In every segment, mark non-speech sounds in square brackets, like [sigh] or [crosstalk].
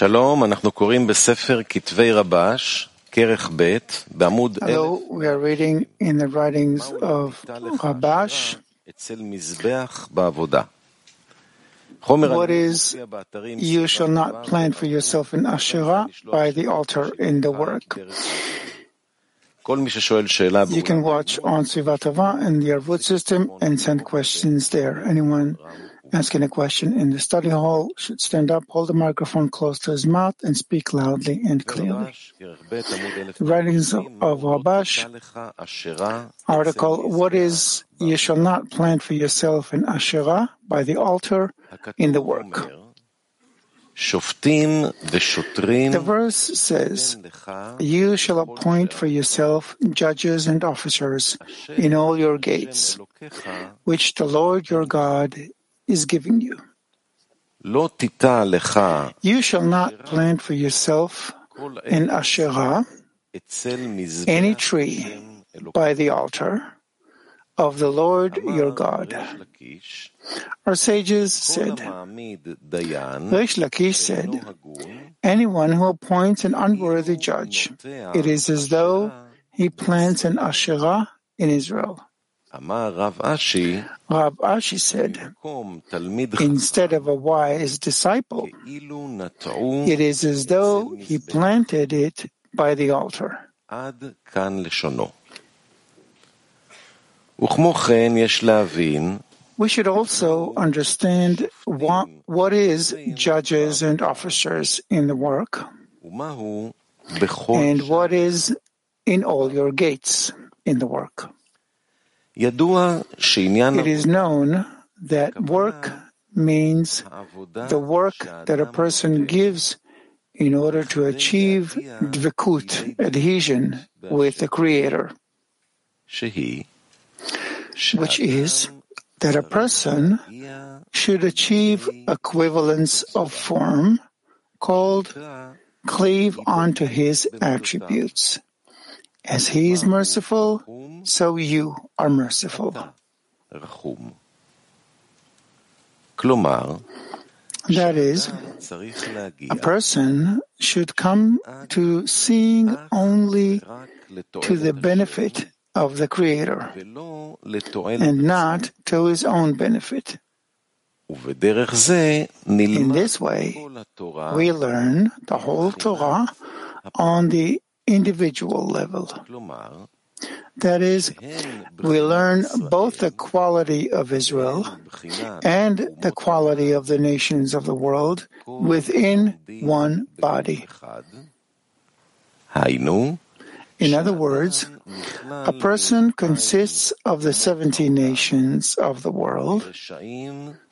Shalom, אנחנו קוראים בספר כתבי רבש, כרך ב', בעמוד... Hello, we are reading in the writings of רבש. אצל מזבח בעבודה. What is you shall not plant for yourself in Asherah by the altar in the work. You can watch on Sviva Tova and the Arvut system and send questions there. Anyone asking a question in the study hall should stand up, hold the microphone close to his mouth, and speak loudly and clearly. The writings of Rabash, article What is You Shall Not Plant for Yourself in Asherah by the altar in the work. The verse says, You shall appoint for yourself judges and officers in all your gates, which the Lord your God is giving you. You shall not plant for yourself in Asherah any tree by the altar of the Lord your God. Our sages said, Rish Lakish said, anyone who appoints an unworthy judge, it is as though he plants an Asherah in Israel. Rav Ashi said, instead of a wise disciple, it is as though he planted it by the altar. We should also understand what, what is judges and officers in the work and what is in all your gates in the work. It is known that work means the work that a person gives in order to achieve dvikut adhesion with the Creator, which is that a person should achieve equivalence of form called cleave onto his attributes. As he is merciful, so you are merciful. That is, a person should come to seeing only to the benefit of the Creator and not to his own benefit. In this way, we learn the whole Torah on the individual level. That is, we learn both the quality of Israel and the quality of the nations of the world within one body. In other words, a person consists of the 70 nations of the world,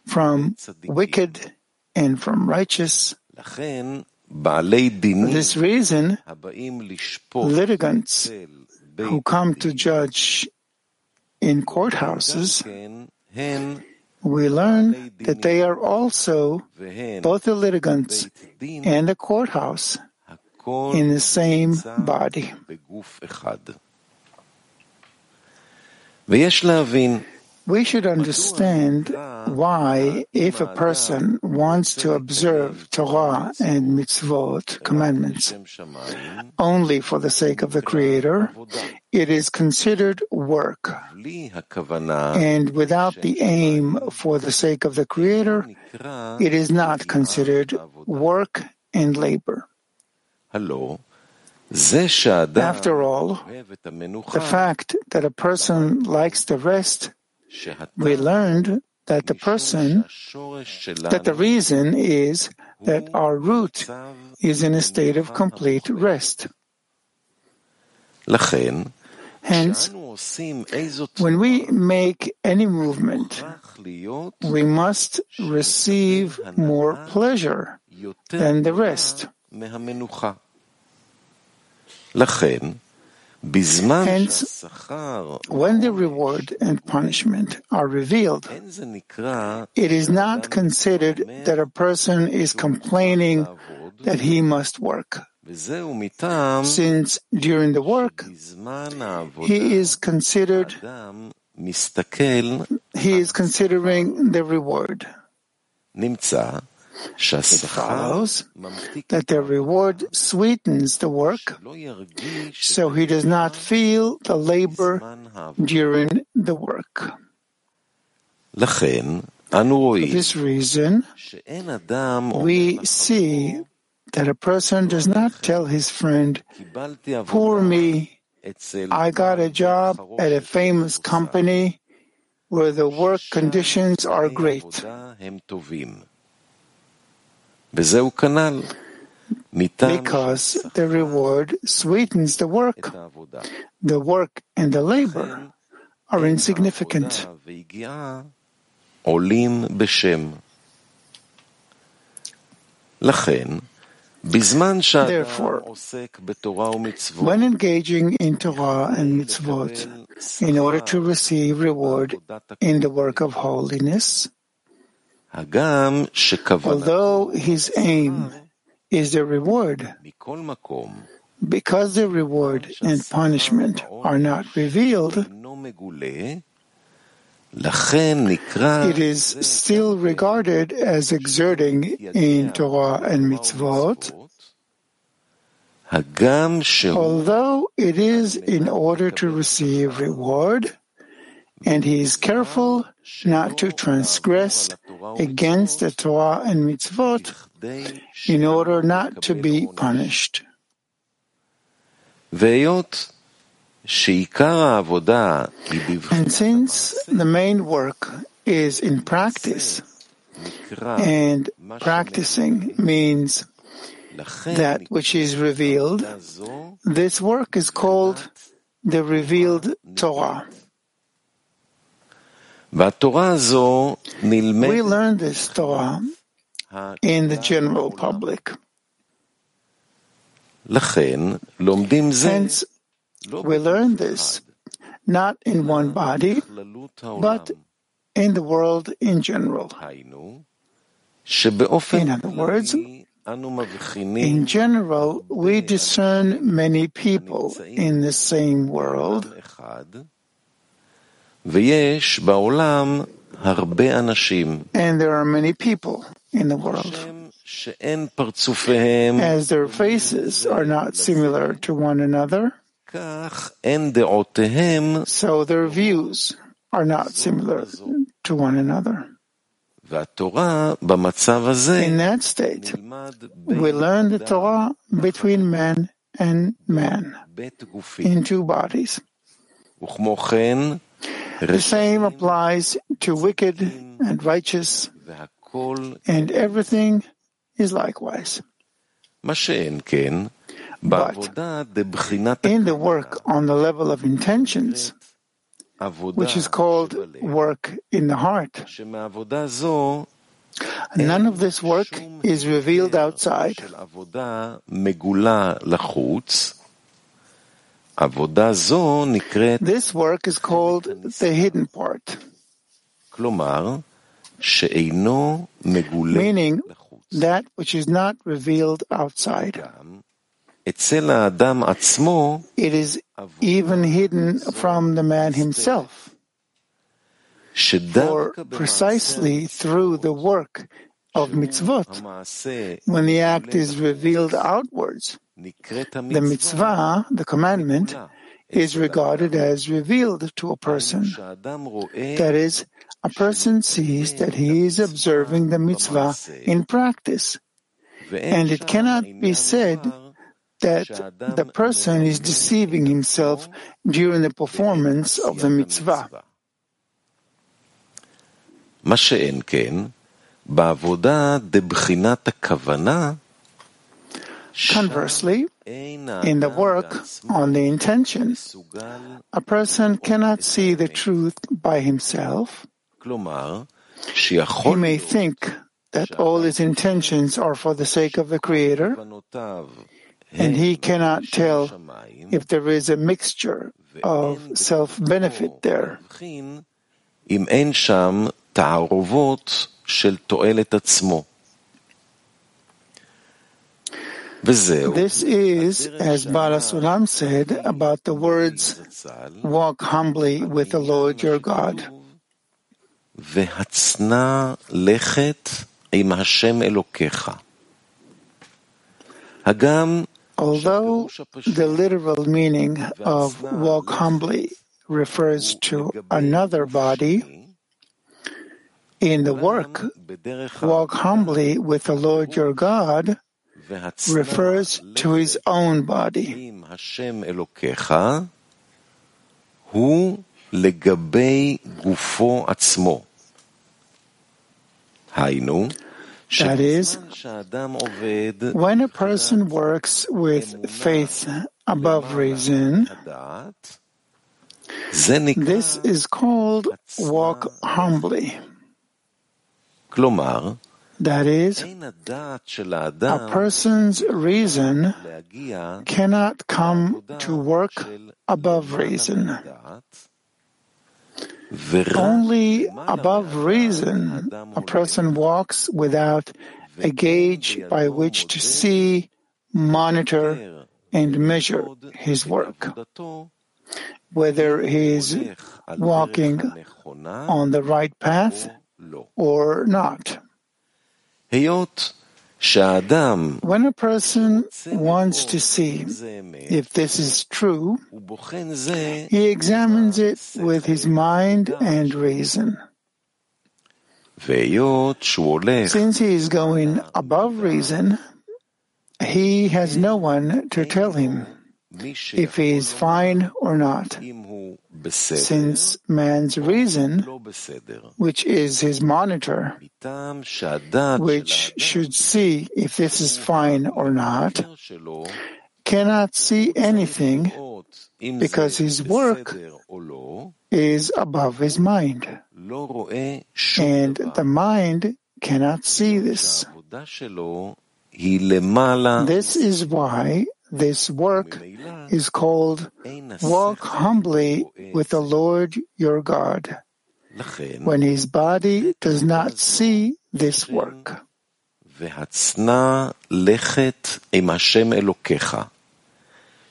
from wicked and from righteous. For this reason, litigants who come to judge in courthouses, we learn that they are also both the litigants and the courthouse in the same body. We should understand why, if a person wants to observe Torah and mitzvot, commandments, only for the sake of the Creator, it is considered work. And without the aim for the sake of the Creator, it is not considered work and labor. Hello. After all, the fact that a person likes to rest we learned that the person, that the reason is that our root is in a state of complete rest. Hence, when we make any movement, we must receive more pleasure than the rest. Hence, when the reward and punishment are revealed, it is not considered that a person is complaining that he must work. Since during the work, he is considered, he is considering the reward. It follows that the reward sweetens the work, so he does not feel the labor during the work. For this reason, we see that a person does not tell his friend, Poor me, I got a job at a famous company where the work conditions are great. Because the reward sweetens the work, the work and the labor are insignificant. Therefore, when engaging in Torah and mitzvot, in order to receive reward in the work of holiness, although his aim hmm. is the reward, because the reward and punishment are not revealed, it is still regarded as exerting in Torah and mitzvot, although it is in order to receive reward, and he is careful not to transgress against the Torah and mitzvot in order not to be punished. And since the main work is in practice, and practicing means that which is revealed, this work is called the revealed Torah. We learn this Torah in the general public. Hence, we learn this not in one body, but in the world in general. In other words, in general, we discern many people in the same world, and there are many people in the world. As their faces are not similar to one another, so their views are not similar to one another. In that state, we learn the Torah between man and man in two bodies. The same applies to wicked and righteous, and everything is likewise. But in the work on the level of intentions, which is called work in the heart, none of this work is revealed outside. This work is called the hidden part, meaning that which is not revealed outside. It is even hidden from the man himself. For precisely through the work of mitzvot, when the act is revealed outwards, the mitzvah, the commandment, is regarded as revealed to a person. That is, a person sees that he is observing the mitzvah in practice, and it cannot be said that the person is deceiving himself during the performance of the mitzvah. Conversely, in the work on the intention, a person cannot see the truth by himself. He may think that all his intentions are for the sake of the Creator, and he cannot tell if there is a mixture of self-benefit there. של תועלת עצמו. This is, as Baal HaSulam said, about the words, walk humbly with the Lord your God. Although the literal meaning of walk humbly refers to another body, in the work, walk humbly with the Lord your God refers to his own body. That is, when a person works with faith above reason, this is called walk humbly. That is, a person's reason cannot come to work above reason. Only above reason a person walks without a gauge by which to see, monitor, and measure his work. Whether he is walking on the right path or not. When a person wants to see if this is true, he examines it with his mind and reason. Since he is going above reason, he has no one to tell him if he is fine or not since man's reason, which is his monitor, which should see if this is fine or not, cannot see anything because his work is above his mind. And the mind cannot see this. This is why this work ממילא is called אין walk השכל humbly רואה with the Lord your God, לכן, when his body does not see this work. והצנע לכת עם השם אלוקיך,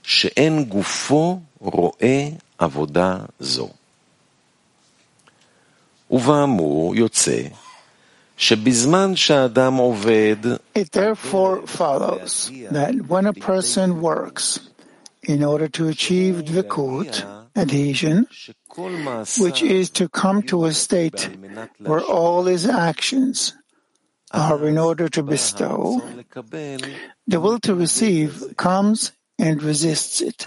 שאין גופו רואה עבודה זו. ובאמור יוצא שבזמן שהאדם עובד, it therefore follows that when a person works in order to achieve dvikut, adhesion, which is to come to a state where all his actions are in order to bestow, the will to receive comes and resists it.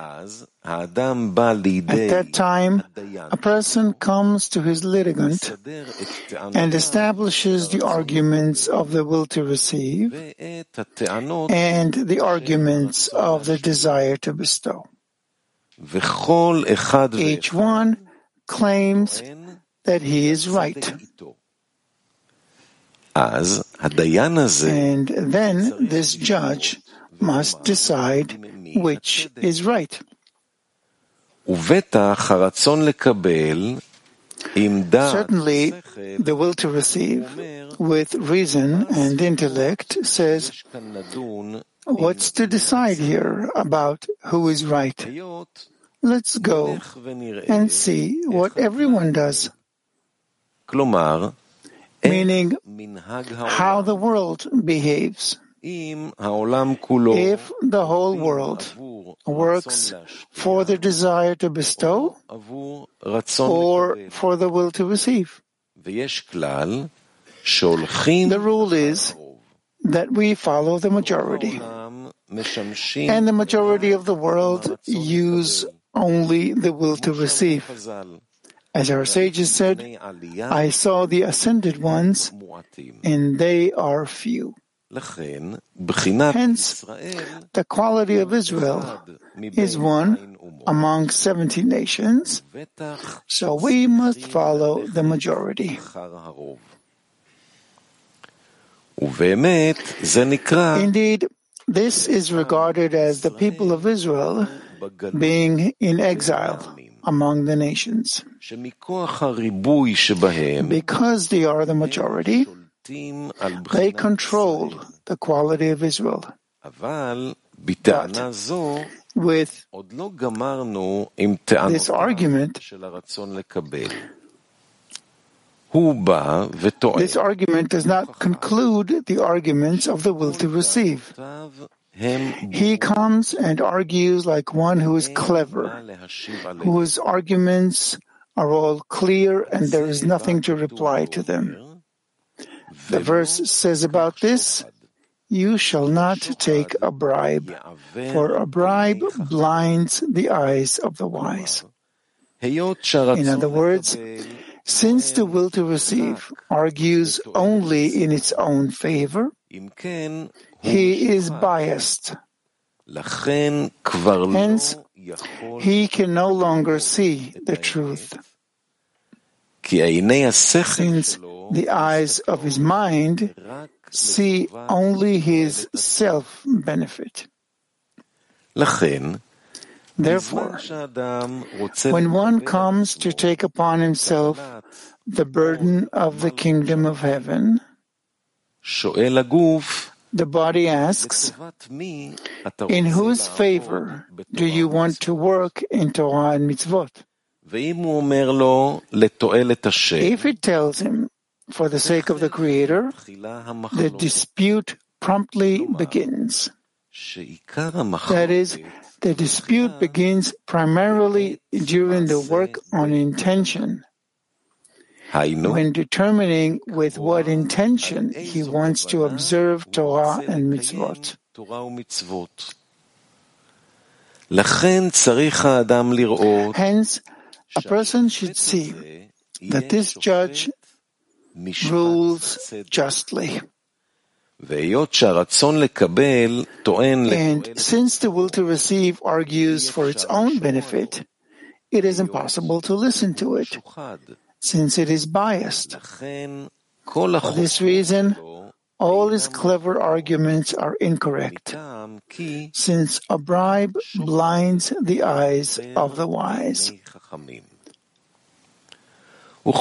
At that time, a person comes to his litigant and establishes the arguments of the will to receive and the arguments of the desire to bestow. Each one claims that he is right. And then this judge must decide which is right. Certainly, the will to receive with reason and intellect says, What's to decide here about who is right? Let's go and see what everyone does. Meaning, how the world behaves. If the whole world works for the desire to bestow or for the will to receive, the rule is that we follow the majority. And the majority of the world use only the will to receive. As our sages said, I saw the ascended ones, and they are few. Hence, the quality of Israel is one among 17 nations, so we must follow the majority. Indeed, this is regarded as the people of Israel being in exile among the nations. Because they are the majority, they control the quality of Israel. But with this argument, this argument does not conclude the arguments of the will to receive. He comes and argues like one who is clever, whose arguments are all clear and there is nothing to reply to them. The verse says about this, you shall not take a bribe, for a bribe blinds the eyes of the wise. In other words, since the will to receive argues only in its own favor, he is biased. Hence, he can no longer see the truth. Since the eyes of his mind see only his self benefit. Therefore, when one comes to take upon himself the burden of the kingdom of heaven, the body asks, In whose favor do you want to work in Torah and mitzvot? If it tells him, for the sake of the Creator, the dispute promptly begins. That is, the dispute begins primarily during the work on intention. When determining with what intention he wants to observe Torah and mitzvot. Hence, a person should see that this judge rules justly. And since the will to receive argues for its own benefit, it is impossible to listen to it, since it is biased. For this reason, all his clever arguments are incorrect, since a bribe blinds the eyes of the wise. We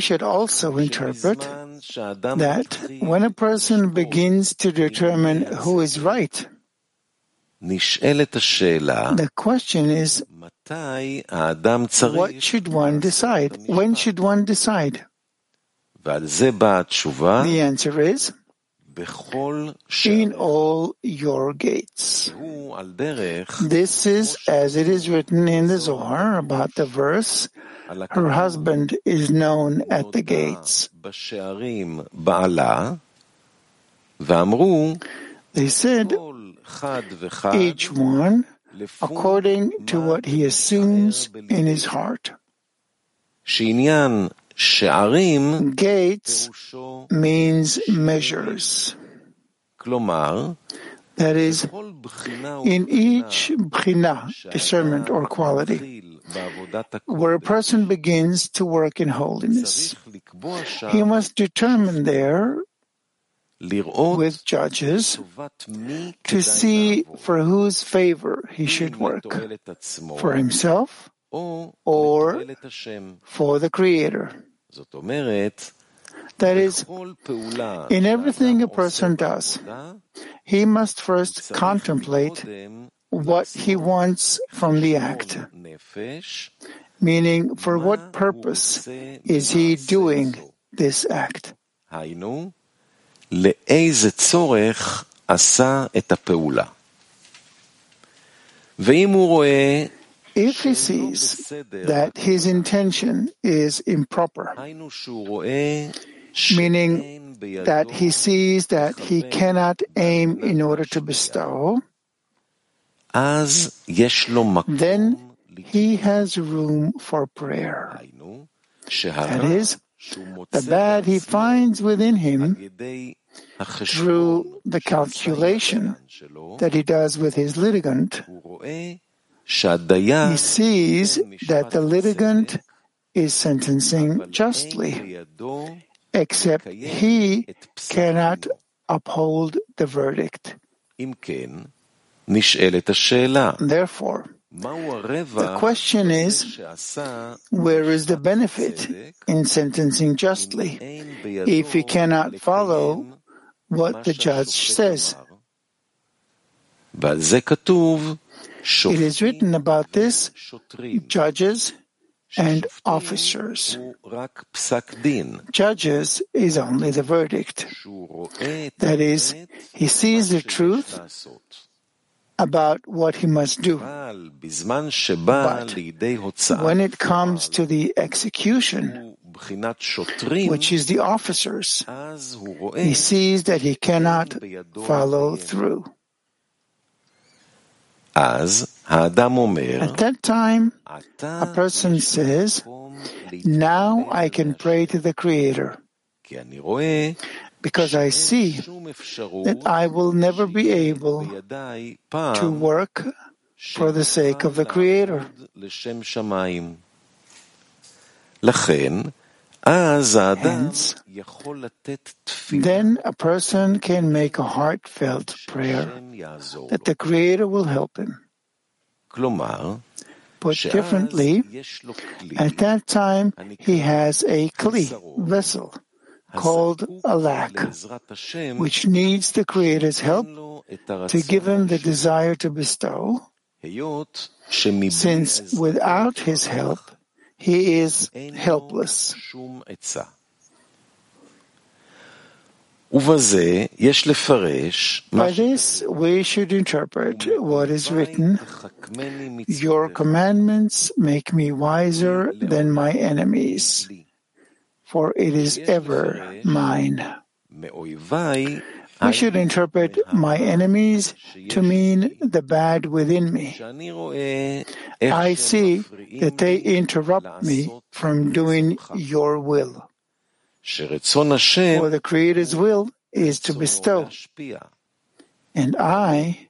should also interpret that when a person begins to determine who is right, the question is, what should one decide? When should one decide? The answer is, in all your gates. This is as it is written in the Zohar about the verse, her husband is known at the gates. They said, each one according to what he assumes in his heart. Gates means measures. That is, in each bchina, discernment or quality, where a person begins to work in holiness, he must determine there with judges to see for whose favor he should work, for himself or for the Creator. That is, in everything a person does, he must first contemplate what he wants from the act. Meaning, for what purpose is he doing this act? if he sees that his intention is improper, meaning that he sees that he cannot aim in order to bestow, then he has room for prayer. That is, the bad he finds within him through the calculation that he does with his litigant, he sees that the litigant is sentencing justly, except he cannot uphold the verdict. Therefore, the question is, where is the benefit in sentencing justly? if he cannot follow what the judge says? It is written about this, judges and officers. Judges is only the verdict. That is, he sees the truth about what he must do. But when it comes to the execution, which is the officers, he sees that he cannot follow through. At that time, a person says, Now I can pray to the Creator, because I see that I will never be able to work for the sake of the Creator. Hence, then a person can make a heartfelt prayer that the Creator will help him. Put differently, at that time he has a kli, vessel, called a lack, which needs the Creator's help to give him the desire to bestow, since without his help, he is helpless. By this, we should interpret what is written. Your commandments make me wiser than my enemies, for it is ever mine. I should interpret my enemies to mean the bad within me. I see that they interrupt me from doing your will. For the Creator's will is to bestow, and I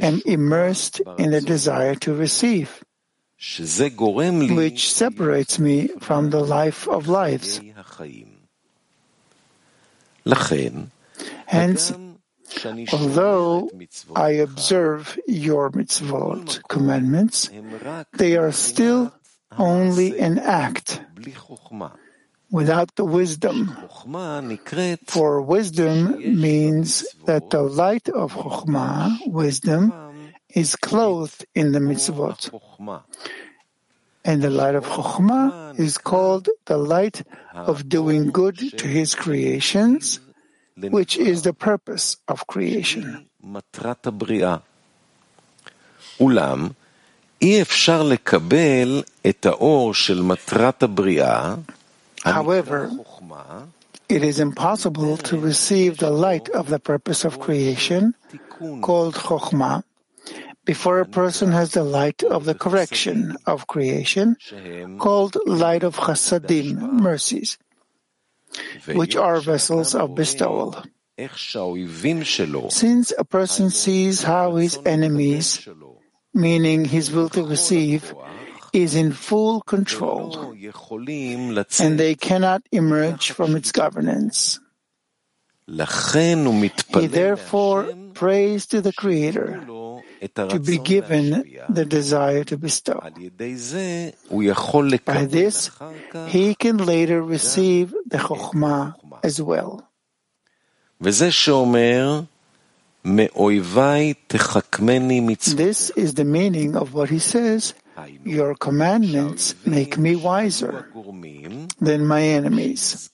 am immersed in the desire to receive, which separates me from the life of lives. Hence, although I observe your mitzvot, commandments, they are still only an act without the wisdom. For wisdom means that the light of Chokhmah, wisdom, is clothed in the mitzvot. And the light of Chokhmah is called the light of doing good to his creations which is the purpose of creation. However, it is impossible to receive the light of the purpose of creation, called Chokhmah, before a person has the light of the correction of creation, called light of Chassadim, mercies, which are vessels of bestowal. Since a person sees how his enemies, meaning his will to receive, is in full control, and they cannot emerge from its governance. He therefore prays to the Creator to be given the desire to bestow. By this, he can later receive the Chokhmah as well. This is the meaning of what he says, Your commandments make me wiser than my enemies.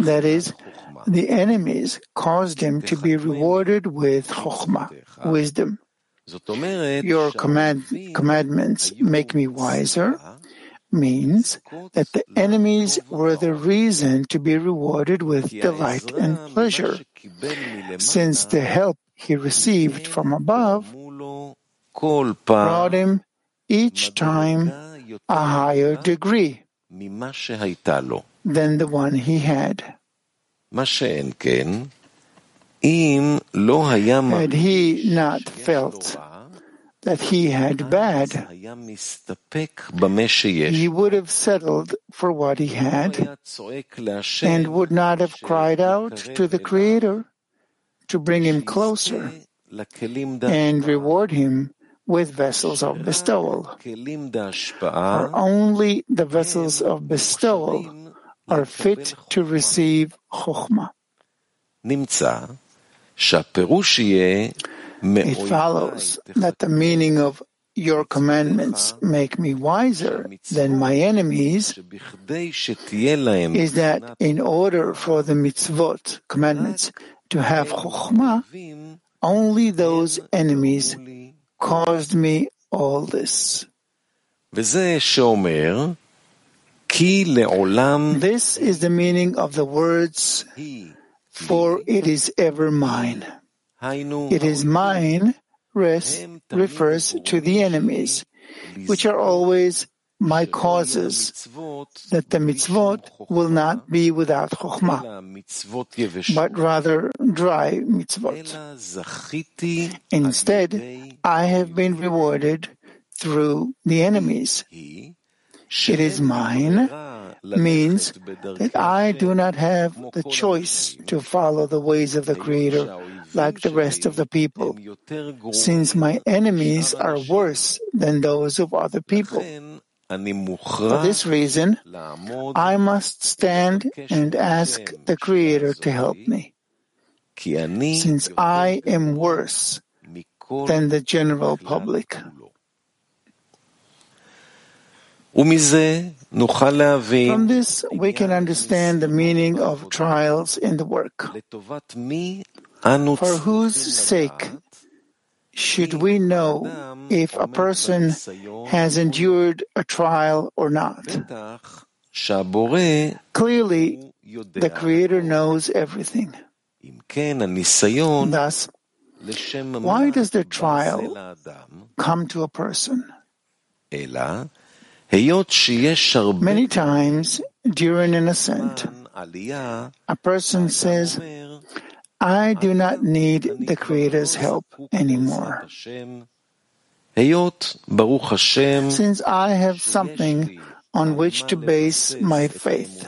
That is, the enemies caused him to be rewarded with chokhmah, wisdom. Your command, commandments make me wiser means that the enemies were the reason to be rewarded with delight and pleasure, since the help he received from above brought him each time a higher degree than the one he had. Had he not felt that he had bad, he would have settled for what he had and would not have cried out to the Creator to bring him closer and reward him with vessels of bestowal. For only the vessels of bestowal are fit to receive Chokhmah. It follows that the meaning of your commandments make me wiser than my enemies is that in order for the mitzvot, commandments, to have chokhmah, only those enemies caused me all this. This is the meaning of the words for it is ever mine. It is mine rest refers to the enemies, which are always my causes, that the mitzvot will not be without chokhmah, but rather dry mitzvot. Instead, I have been rewarded through the enemies. It is mine means that I do not have the choice to follow the ways of the Creator like the rest of the people, since my enemies are worse than those of other people. For this reason, I must stand and ask the Creator to help me, since I am worse than the general public. From this, we can understand the meaning of trials in the work. For whose sake should we know if a person has endured a trial or not? Clearly, the Creator knows everything. Thus, why does the trial come to a person? Many times during an ascent, a person says, I do not need the Creator's help anymore. Since I have something on which to base my faith,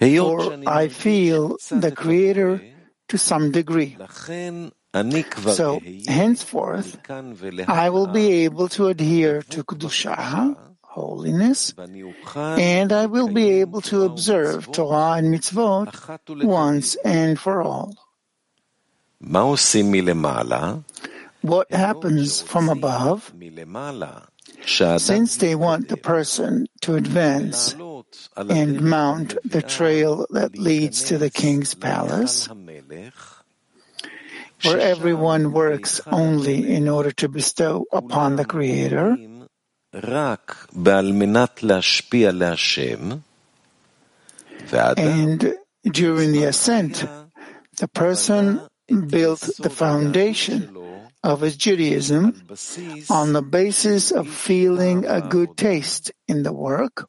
or I feel the Creator to some degree. So henceforth, I will be able to adhere to Kedusha, holiness, and I will be able to observe Torah and mitzvot once and for all. What happens from above? Since they want the person to advance and mount the trail that leads to the king's palace, where everyone works only in order to bestow upon the Creator, and during the ascent, the person built the foundation of his Judaism on the basis of feeling a good taste in the work,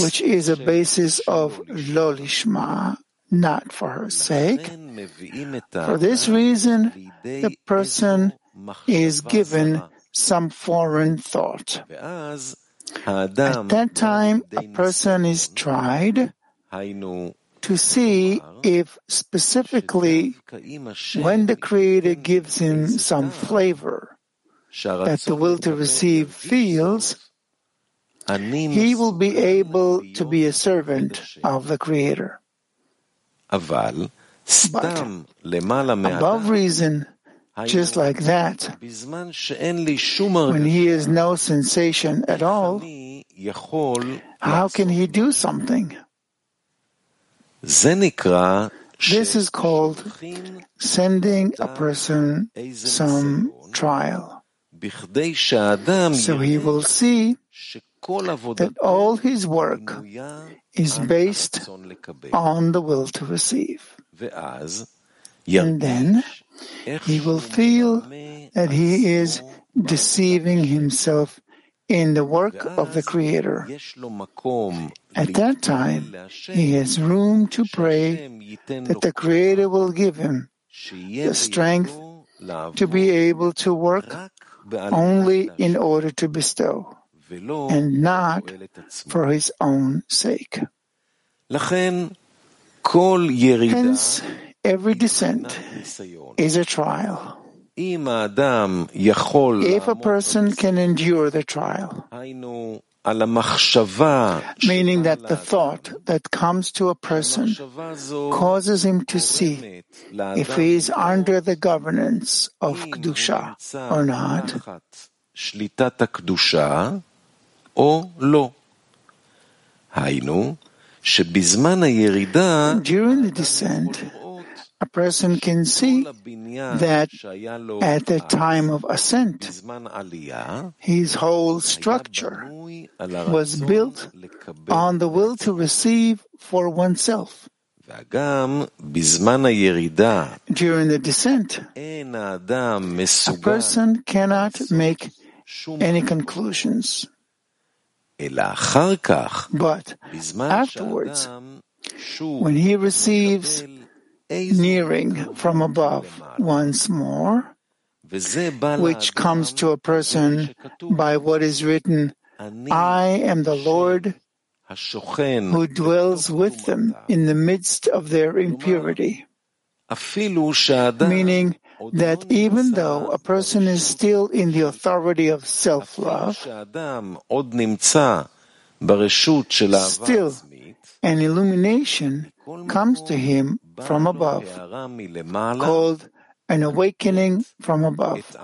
which is a basis of lolishma, not for her sake. For this reason, the person is given some foreign thought. At that time, a person is tried to see if specifically when the Creator gives him some flavor that the will to receive feels, he will be able to be a servant of the Creator. Above reason, just like that, when he is no sensation at all, how can he do something? This is called sending a person some trial. So he will see that all his work is based on the will to receive. And then he will feel that he is deceiving himself in the work of the Creator. At that time, he has room to pray that the Creator will give him the strength to be able to work only in order to bestow and not for his own sake. Hence, every descent is a trial. If a person can endure the trial, meaning that the thought that comes to a person causes him to see if he is under the governance of Kedusha or not, או לא. היינו, שבזמן הירידה during the descent, לראות a person can see כל הבניין that שהיה לו at the אז, time of ascent, בזמן עלייה, his whole היה structure בנוי על was הרצון built לקבל, on the will to receive for oneself. וגם בזמן הירידה During the descent, אין האדם a מסוגל person cannot make שום any conclusions. But afterwards, when he receives nearing from above once more, which comes to a person by what is written, I am the Lord who dwells with them in the midst of their impurity. Meaning, that even though a person is still in the authority of self-love, still an illumination comes to him from above, called an awakening from above.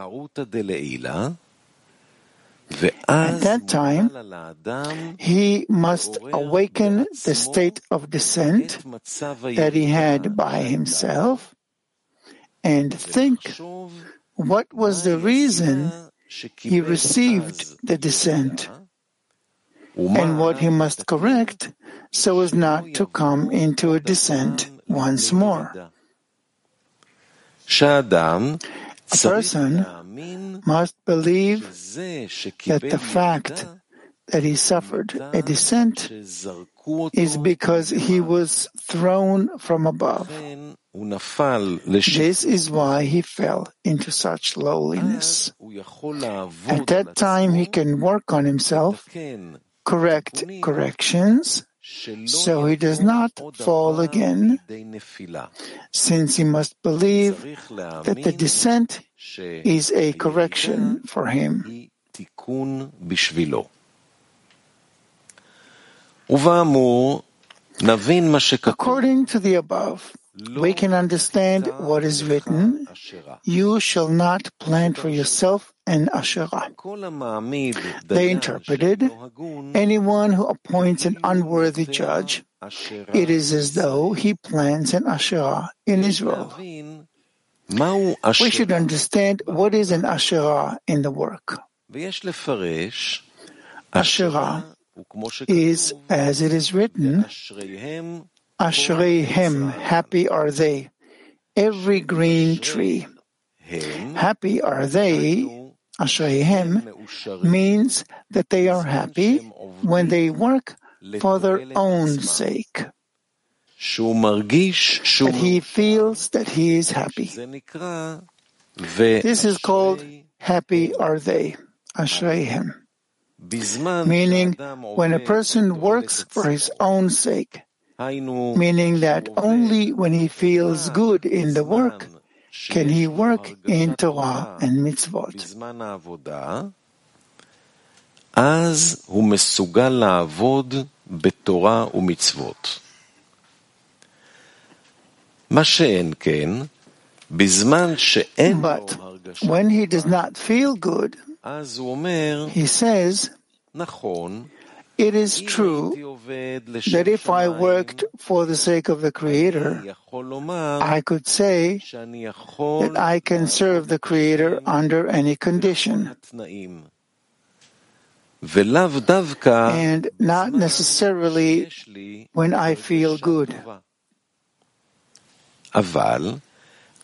At that time, he must awaken the state of descent that he had by himself and think what was the reason he received the descent and what he must correct so as not to come into a descent once more. A person must believe that the fact that he suffered a descent is because he was thrown from above. This is why he fell into such lowliness. At that time, he can work on himself, correct corrections, so he does not fall again, since he must believe that the descent is a correction for him. According to the above, we can understand what is written, you shall not plant for yourself an Asherah. They interpreted, anyone who appoints an unworthy judge, it is as though he plants an Asherah in Israel. We should understand what is an Asherah in the work. Asherah is as it is written, Ashrei hem, happy are they, every green tree. Happy are they, Ashrei hem, means that they are happy when they work for their own sake. That he feels that he is happy. This is called happy are they, Ashrei hem meaning שהאדם when a עובד person לתועלת works for his עצמו, own sake, היינו meaning that שהוא עובד only when he feels רק good in the בזמן work can he שיש לו work in הרגשת Torah תורה and mitzvot. בזמן העבודה, אז הוא מסוגל לעבוד בתורה ומצוות. מה שאין כן, בזמן שאין לו But הרגשה, when he does not feel good, אז הוא אומר, he says, it is true that if I worked for the sake of the Creator, I could say that I can serve the Creator under any condition. And not necessarily when I feel good.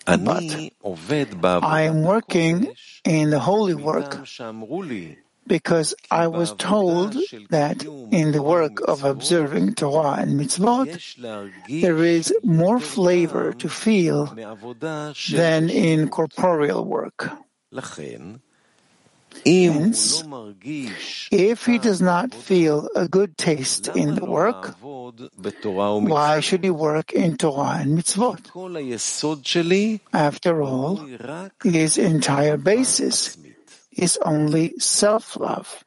I am working in the holy work because I was told that in the work of observing Torah and mitzvot, there is more flavor to feel than in corporeal work ends if he does not feel a good taste in the work, why should he work in Torah and mitzvot? After all, his entire basis is only self-love.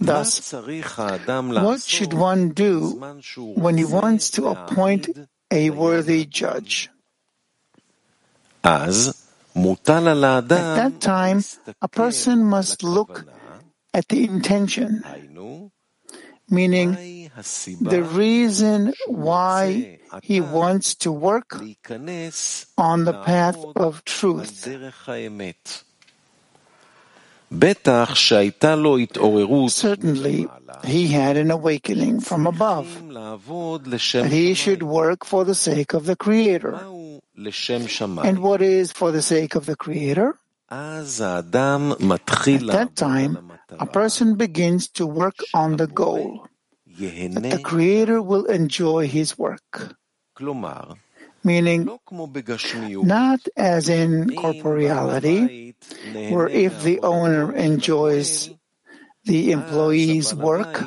Thus, what should one do when he wants to appoint a worthy judge? As at that time, a person must look at the intention, meaning the reason why he wants to work on the path of truth. Certainly, he had an awakening from above that he should work for the sake of the Creator. And what is for the sake of the Creator? At that time, a person begins to work on the goal that the Creator will enjoy his work. Meaning, not as in corporeality, where if the owner enjoys the employee's work,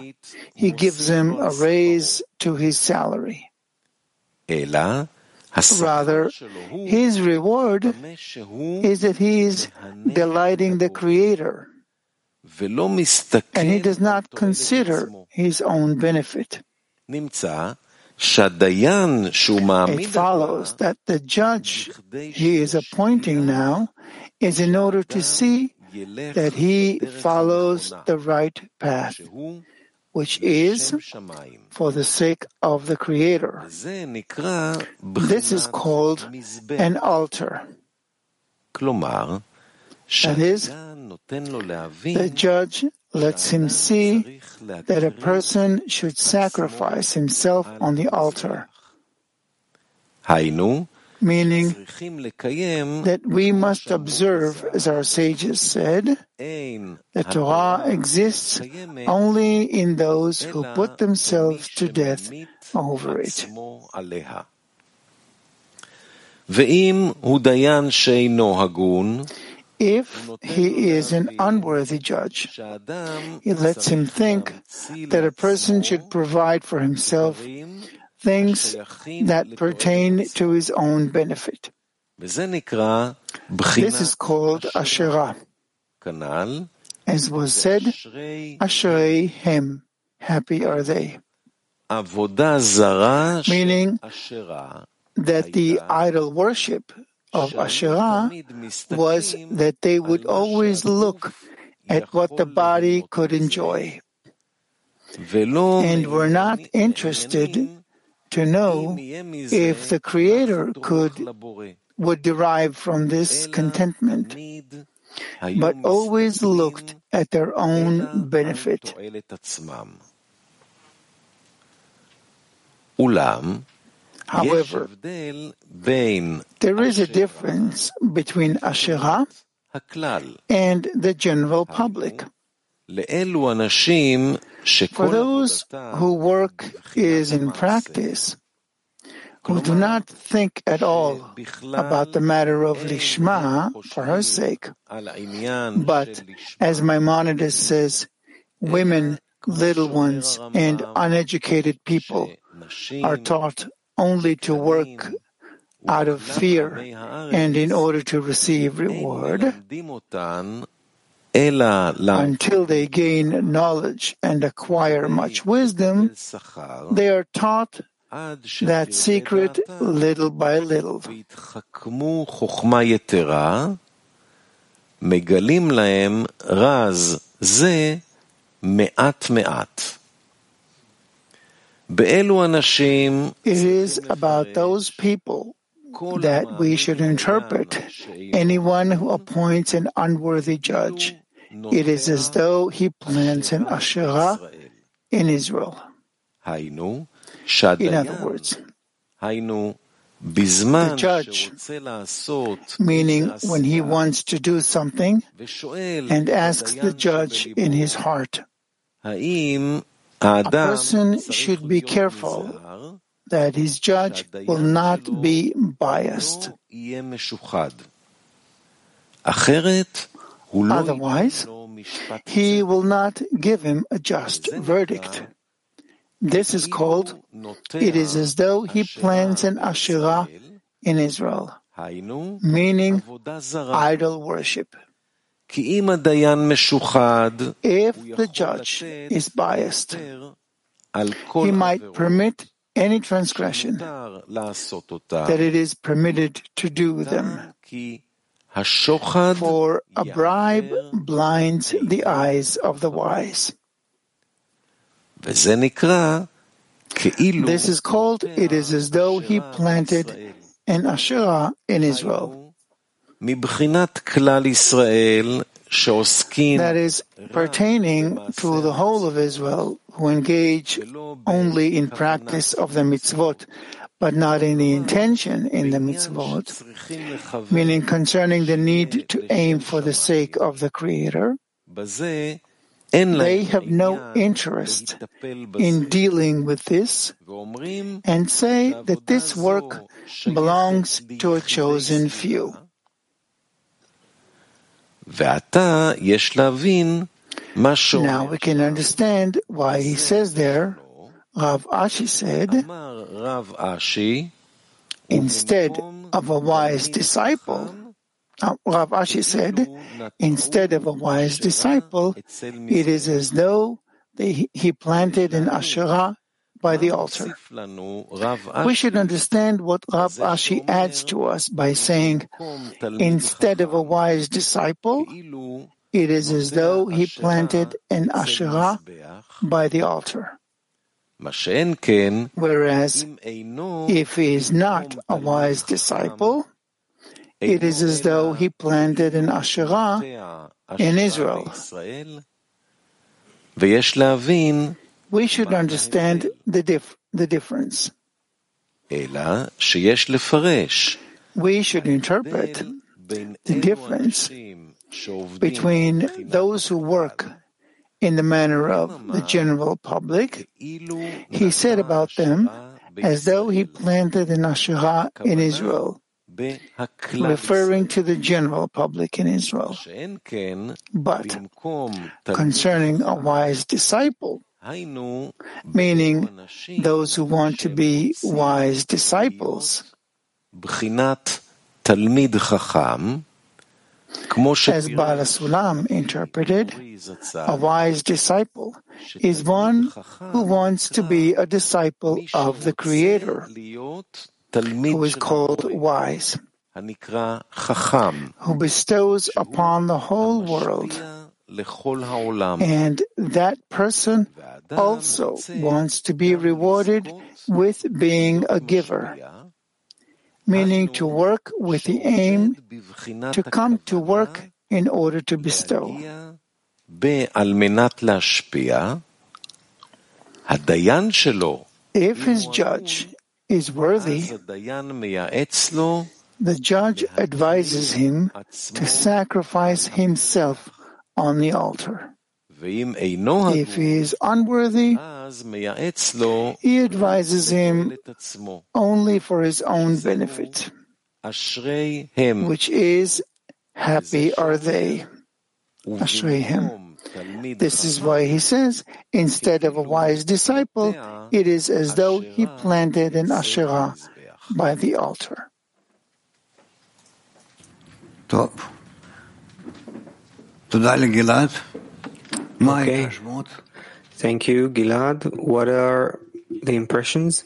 he gives him a raise to his salary. Rather, his reward is that he is delighting the Creator, and he does not consider his own benefit. It follows that the judge he is appointing now is in order to see that he follows the right path, which is for the sake of the Creator. This is called an altar. That is, the judge lets him see that a person should sacrifice himself on the altar. Meaning that we must observe, as our sages said, that Torah exists only in those who put themselves to death over it. If he is an unworthy judge, it lets him think that a person should provide for himself things that pertain to his own benefit. This is called Asherah. As was said, Asherei Hem, happy are they. Meaning that the idol worship of Asherah was that they would always look at what the body could enjoy and were not interested to know if the Creator could would derive from this contentment, but always looked at their own benefit. However, there is a difference between Asherah and the general public. For those who work is in practice, who do not think at all about the matter of Lishma for her sake, but as Maimonides says, women, little ones, and uneducated people are taught only to work out of fear and in order to receive reward until they gain knowledge and acquire much wisdom, they are taught that secret little by little. מגלים להם רז זה מעט מעט. It is about those people that we should interpret anyone who appoints an unworthy judge. It is as though he plants an Asherah in Israel. In other words, the judge, meaning when he wants to do something and asks the judge in his heart, a person should be careful that his judge will not be biased. Otherwise, he will not give him a just verdict. This is called, it is as though he plants an Asherah in Israel, meaning idol worship. If the judge is biased, he might permit any transgression that it is permitted to do them, for a bribe blinds the eyes of the wise. This is called, it is as though he planted an Asherah in Israel. That is pertaining to the whole of Israel who engage only in practice of the mitzvot but not in the intention in the mitzvot, meaning concerning the need to aim for the sake of the Creator. They have no interest in dealing with this and say that this work belongs to a chosen few. Now we can understand why he says there Rav Ashi said, uh, instead of a wise disciple, Rav Ashi said, instead of a wise disciple, it is as though they, he planted an Asherah by the altar. We should understand what Rav Ashi adds to us by saying, instead of a wise disciple, it is as though he planted an Asherah by the altar. Whereas if he is not a wise disciple, it is as though he planted an Asherah in Israel. We should understand the, dif- the difference. We should interpret the difference between those who work in the manner of the general public, he said about them as though he planted an Asherah in Israel, referring to the general public in Israel. But concerning a wise disciple, meaning those who want to be wise disciples, as Baal HaSulam interpreted, a wise disciple is one who wants to be a disciple of the Creator, who is called wise, who bestows upon the whole world. And that person also wants to be rewarded with being a giver meaning to work with the aim to come to work in order to bestow. If his judge is worthy, the judge advises him to sacrifice himself on the altar. If he is unworthy, he advises him only for his own benefit, which is happy are they. Ashrei hem. This is why he says, instead of a wise disciple, it is as though he planted an Asherah by the altar. Top. Today, Gilad. Okay. Thank you, Gilad. What are the impressions?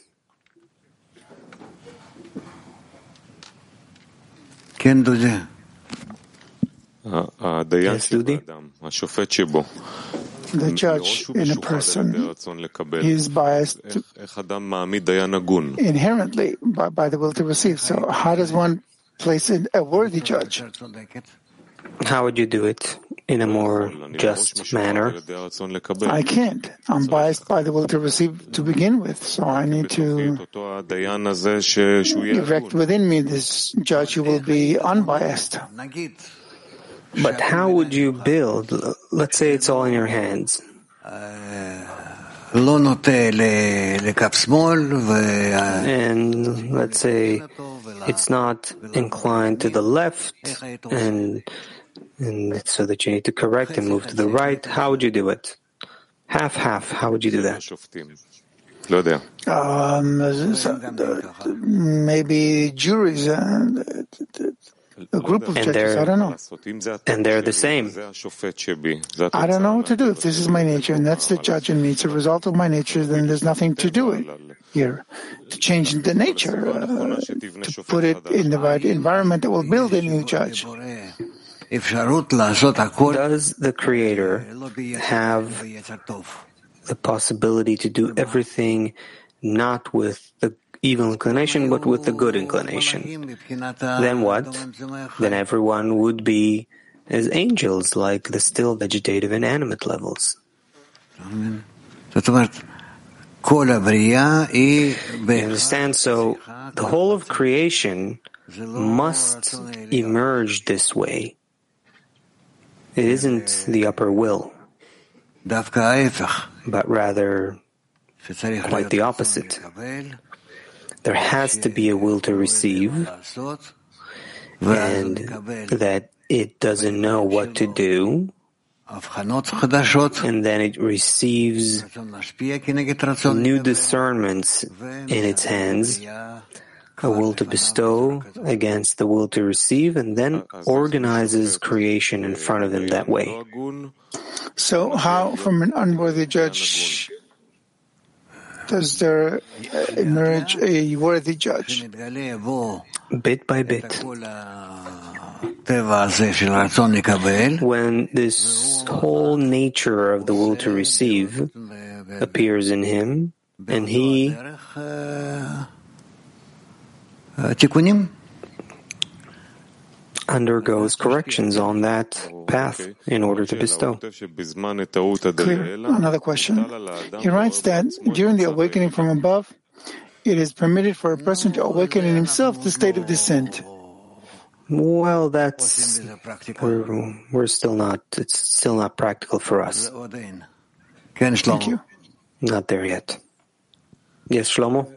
Yes, Dudi. The judge in a person is biased inherently by, by the will to receive. So, how does one place in a worthy judge? How would you do it? in a more just manner. I can't. I'm biased by the will to receive to begin with, so I need to erect within me this judge who will be unbiased. But how would you build? Let's say it's all in your hands. And let's say it's not inclined to the left and and so that you need to correct and move to the right. How would you do it? Half, half. How would you do that? Um, maybe juries, and a group of and judges. I don't know. And they're the same. I don't know what to do. If this is my nature and that's the judge in me, it's a result of my nature, then there's nothing to do it here. To change the nature, uh, to put it in the right environment that will build a new judge. Does the Creator have the possibility to do everything not with the evil inclination, but with the good inclination? Then what? Then everyone would be as angels, like the still vegetative and animate levels. Amen. You understand? So the whole of creation must emerge this way it isn't the upper will, but rather quite the opposite. There has to be a will to receive, and that it doesn't know what to do, and then it receives new discernments in its hands a will to bestow against the will to receive, and then organizes creation in front of him that way. So, how from an unworthy judge does there uh, emerge a worthy judge? Bit by bit. When this whole nature of the will to receive appears in him, and he uh, undergoes corrections on that path in order to bestow. Clear. Another question. He writes that during the awakening from above, it is permitted for a person to awaken in himself the state of descent. Well, that's we're, we're still not. It's still not practical for us. Thank you. Not there yet. Yes, Shlomo.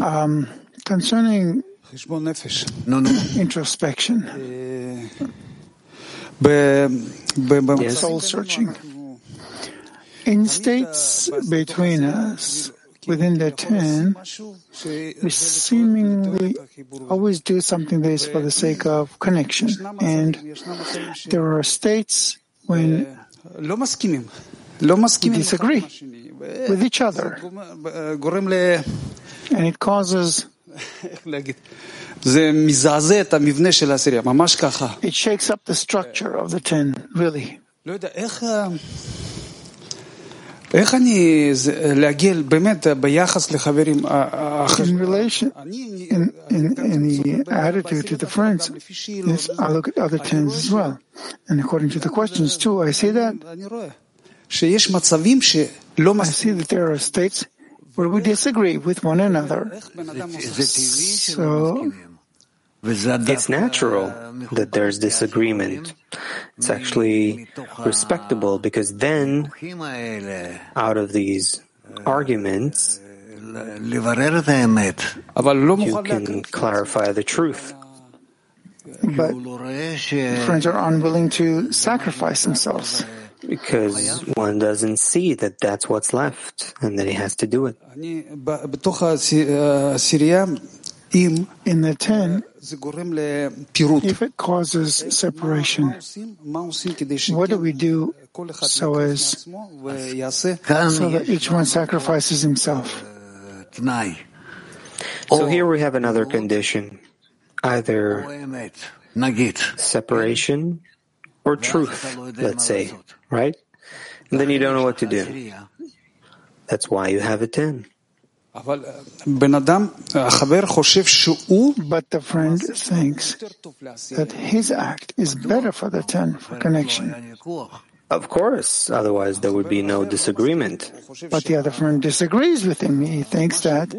Um, concerning introspection, yes. soul searching. In states between us, within the ten, we seemingly always do something that is for the sake of connection. And there are states when we disagree with each other, גורם- גורם ל... and it causes, איך להגיד? זה מזעזע את המבנה של העשירייה, ממש ככה. it shakes up the structure of the ten, really. לא יודע, איך... ה- איך אני... זה- להגיע באמת ביחס לחברים... ה- ה- החש- In relation, אני... in, in, גם in צריך the לדבר על attitude to the גם friends, לפי שיר, yes, I look at other tens as well. And according to the questions too, I see that. אני רואה שיש מצבים שלא Loma City are states where we disagree with one another. So it's natural that there's disagreement. It's actually respectable because then, out of these arguments, you can clarify the truth. But friends are unwilling to sacrifice themselves because one doesn't see that that's what's left and that he has to do it. In the 10, if it causes separation, what do we do so as so that each one sacrifices himself? So here we have another condition, either separation or truth, let's say right? And then you don't know what to do. That's why you have a 10. But the friend thinks that his act is better for the 10 for connection. Of course, otherwise there would be no disagreement. But the other friend disagrees with him. He thinks that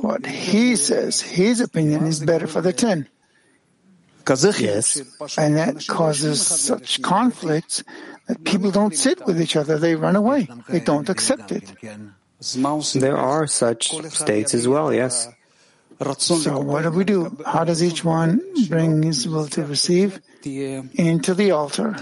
what he says, his opinion is better for the 10. Yes, and that causes such conflicts that people don't sit with each other. They run away. They don't accept it. There are such states as well, yes. So what do we do? How does each one bring his will to receive into the altar?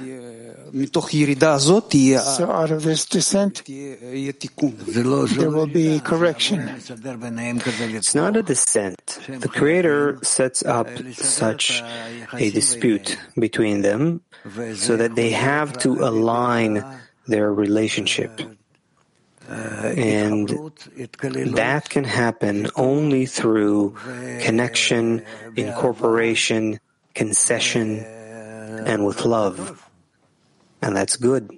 So out of this descent, there will be correction. It's not a descent. The Creator sets up such a dispute between them so that they have to align their relationship. And that can happen only through connection, incorporation, concession, and with love. And that's good.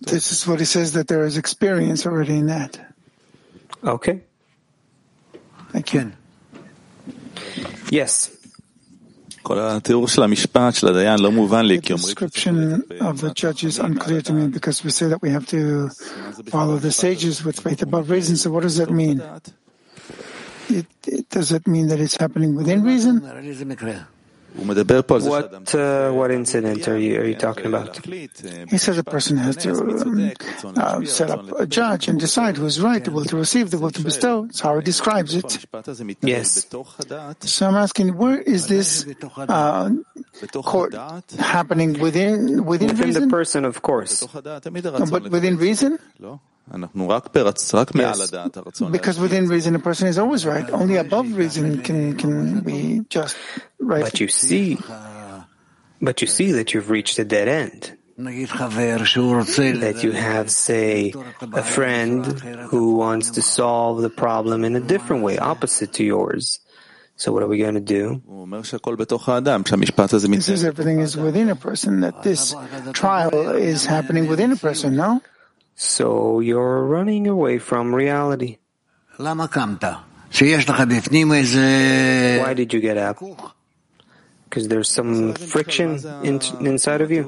This is what he says that there is experience already in that. Okay. Again. Yes. The description of the judge is unclear to me because we say that we have to follow the sages with faith above reason. So what does that mean? it, it doesn't mean that it's happening within reason. What, uh, what incident are you, are you talking about? He says a person has to um, uh, set up a judge and decide who is right, the will to receive, the will to bestow. That's how he describes it. Yes. So I'm asking, where is this uh, court happening within within, within reason? the person, of course. No, but within reason? Yes. Because within reason, a person is always right. Only above reason can can be just right. But you see, but you see that you've reached a dead end. That you have, say, a friend who wants to solve the problem in a different way, opposite to yours. So what are we going to do? This is everything is within a person, that this trial is happening within a person, no? So you're running away from reality. Why did you get up? Because there's some friction in, inside of you.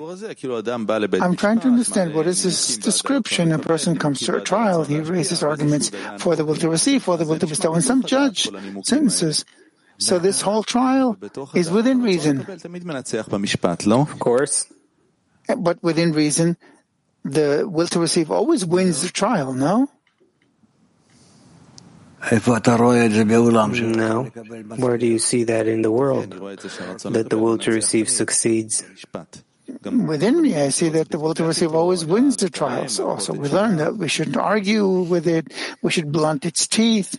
I'm trying to understand what is this description. A person comes to a trial, he raises arguments for the will to receive, for the will to bestow, and some judge sentences. So this whole trial is within reason. Of course. But within reason, the will to receive always wins the trial, no? No. Where do you see that in the world? That the will to receive succeeds? Within me, I see that the will to receive always wins the trials. Also, we learn that we shouldn't argue with it. We should blunt its teeth.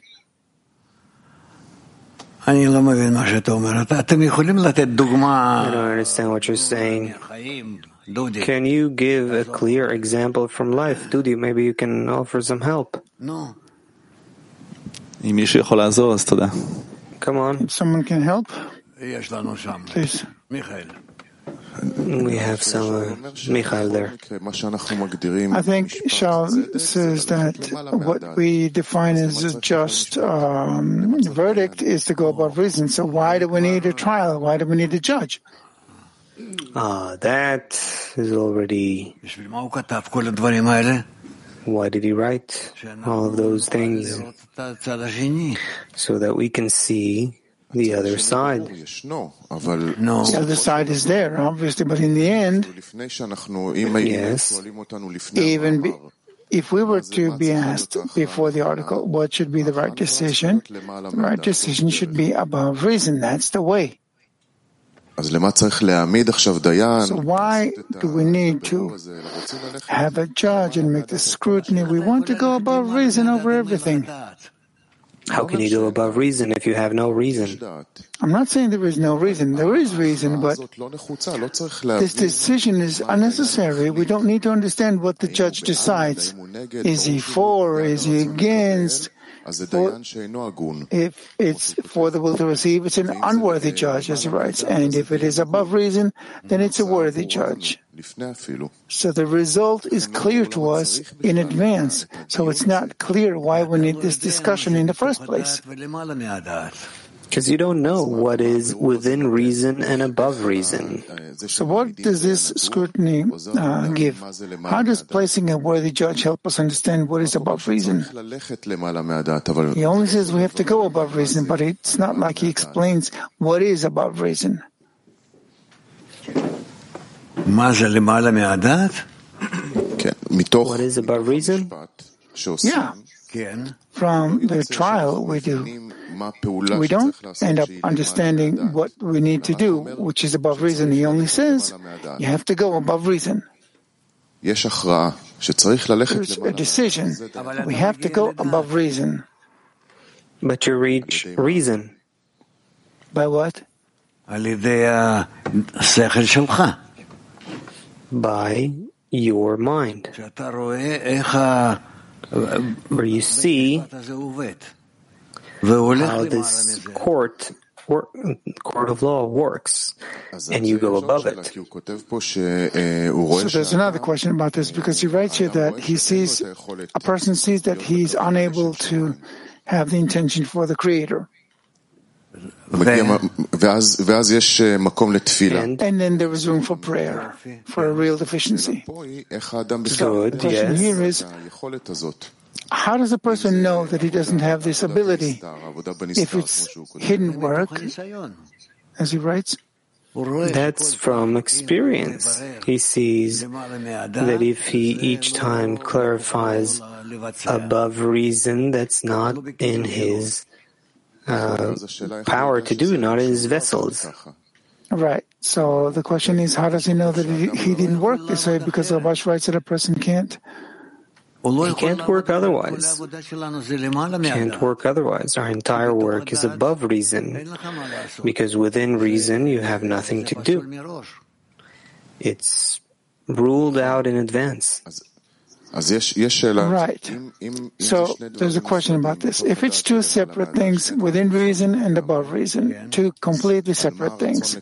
I don't understand what you're saying. Can you give a clear example from life? Dudi, maybe you can offer some help. No. Come on. If someone can help, please. Michael. We have some uh, Michael there. I think Shal says that what we define as a just um, verdict is the above reason. So why do we need a trial? Why do we need a judge? Ah, that is already. Why did he write all of those things? So that we can see the other side. No. The other side is there, obviously, but in the end, yes, even be, if we were to be asked before the article what should be the right decision, the right decision should be above reason. That's the way. אז למה צריך להעמיד עכשיו דיין? So why לעשות את do we need to הבירור הזה? אלא רוצים ללכת have a judge and make the scrutiny? We want to go above reason over everything. How can you go above reason if you have no reason? דעת. I'm not saying there is no reason. There is reason, but הזאת לא נחוצה, לא צריך this להבין decision is unnecessary. We don't need to understand what the judge decides. האם הוא נגד, Is he ברור שהוא for? נגד, Is he הרצון against? For, if it's for the will to receive, it's an unworthy judge, as he writes. And if it is above reason, then it's a worthy judge. So the result is clear to us in advance. So it's not clear why we need this discussion in the first place because you don't know what is within reason and above reason. So, what does this scrutiny uh, give? How does placing a worthy judge help us understand what is above reason? He only says we have to go above reason, but it's not like he explains what is above reason. [coughs] What is above reason? Yeah, from the trial we do. We don't end up understanding what we need to do, which is above reason. He only says you have to go above reason. There's a decision. We have to go above reason. But you reach reason. By what? By your mind where you see how this court court of law works, and you go above it. So there's another question about this because he writes here that he sees a person sees that he's unable to have the intention for the Creator. And, and then there was room for prayer, for a real deficiency. Good. the here is, how does a person know that he doesn't have this ability if it's hidden work, as he writes? That's from experience. He sees that if he each time clarifies above reason that's not in his uh, power to do, not in his vessels. Right. So the question is, how does he know that he, he didn't work this way? Because Rabash writes that a person can't. He can't work otherwise. Can't work otherwise. Our entire work is above reason, because within reason you have nothing to do. It's ruled out in advance. Right. So there's a question about this. If it's two separate things within reason and above reason, two completely separate things,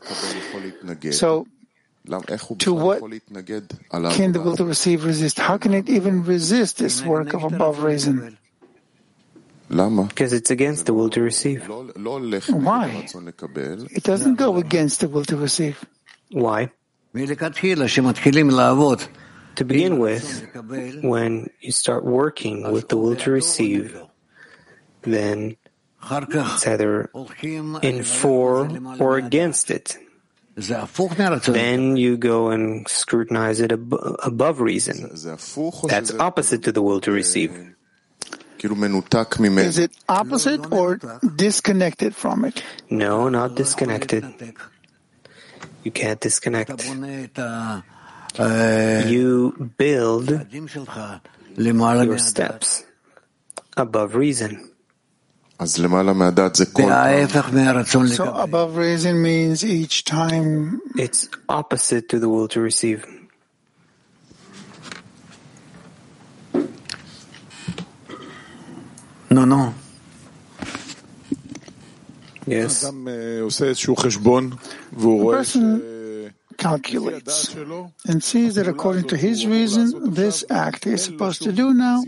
so to what can the will to receive resist? How can it even resist this work of above reason? Because it's against the will to receive. Why? It doesn't go against the will to receive. Why? To begin with, when you start working with the will to receive, then it's either in for or against it. Then you go and scrutinize it ab- above reason. That's opposite to the will to receive. Is it opposite or disconnected from it? No, not disconnected. You can't disconnect. You build your steps above reason. So above reason means each time. It's opposite to the will to receive. No, no. Yes. Person calculates and sees that according to his reason, this act is supposed to do now,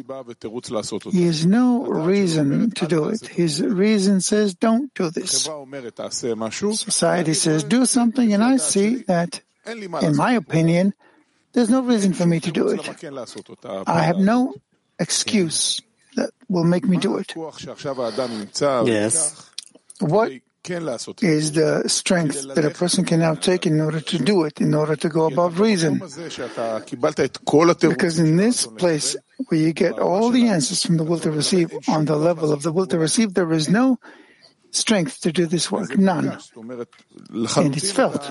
he has no reason to do it. His reason says, don't do this. Society says, do something, and I see that, in my opinion, there's no reason for me to do it. I have no excuse that will make me do it. Yes. What is the strength that a person can now take in order to do it, in order to go above reason. Because in this place where you get all the answers from the will to receive, on the level of the will to receive, there is no strength to do this work, none. And it's felt.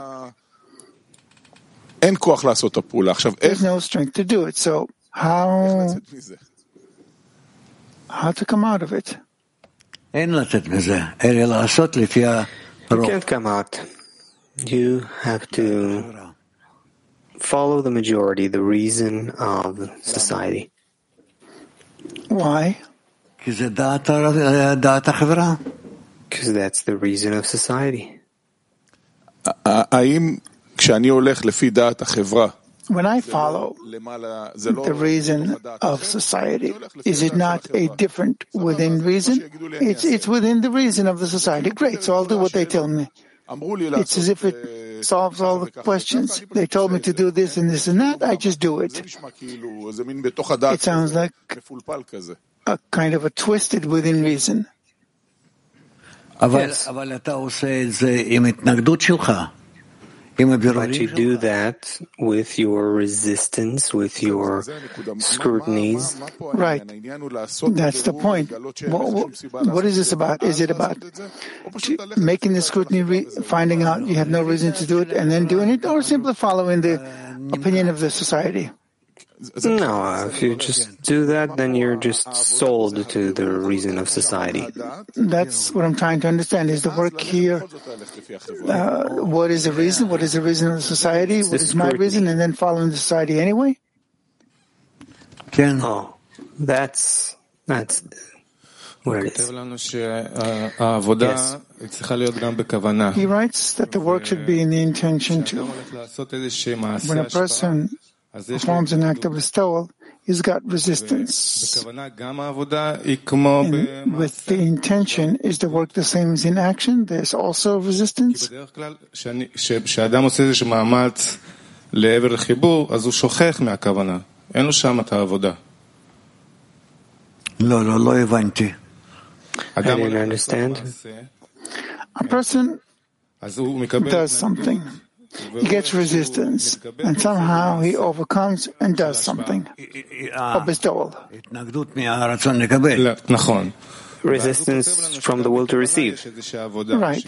There's no strength to do it. So how, how to come out of it? You הרוב. can't come out. You have to follow the majority, the reason of society. Why? כי זה דעת ה- דעת החברה. Because that's the reason of society. ה- האם כשאני הולך לפי דעת החברה, when I follow the reason of society, is it not a different within reason? It's, it's within the reason of the society. Great, so I'll do what they tell me. It's as if it solves all the questions. They told me to do this and this and that. I just do it. It sounds like a kind of a twisted within reason. Yes. But you do that with your resistance, with your scrutinies. Right. That's the point. What, what is this about? Is it about making the scrutiny, re- finding out you have no reason to do it, and then doing it, or simply following the opinion of the society? No, if you just do that, then you're just sold to the reason of society. That's what I'm trying to understand. Is the work here, uh, what is the reason? What is the reason of the society? What is my reason? And then following the society anyway? Oh, that's, that's what it is. He writes that the work should be in the intention too. When a person performs an act of bestowal, he's got resistance. And with the intention, is the work the same as in action? There's also resistance? כשאדם עושה איזשהו מאמץ לעבר חיבור, אז הוא שוכח מהכוונה. אין לו שם את העבודה. לא, לא, לא הבנתי. I didn't understand. A person does something. he gets resistance, and somehow he overcomes and does something. A bestowal. Resistance from the will to receive. Right.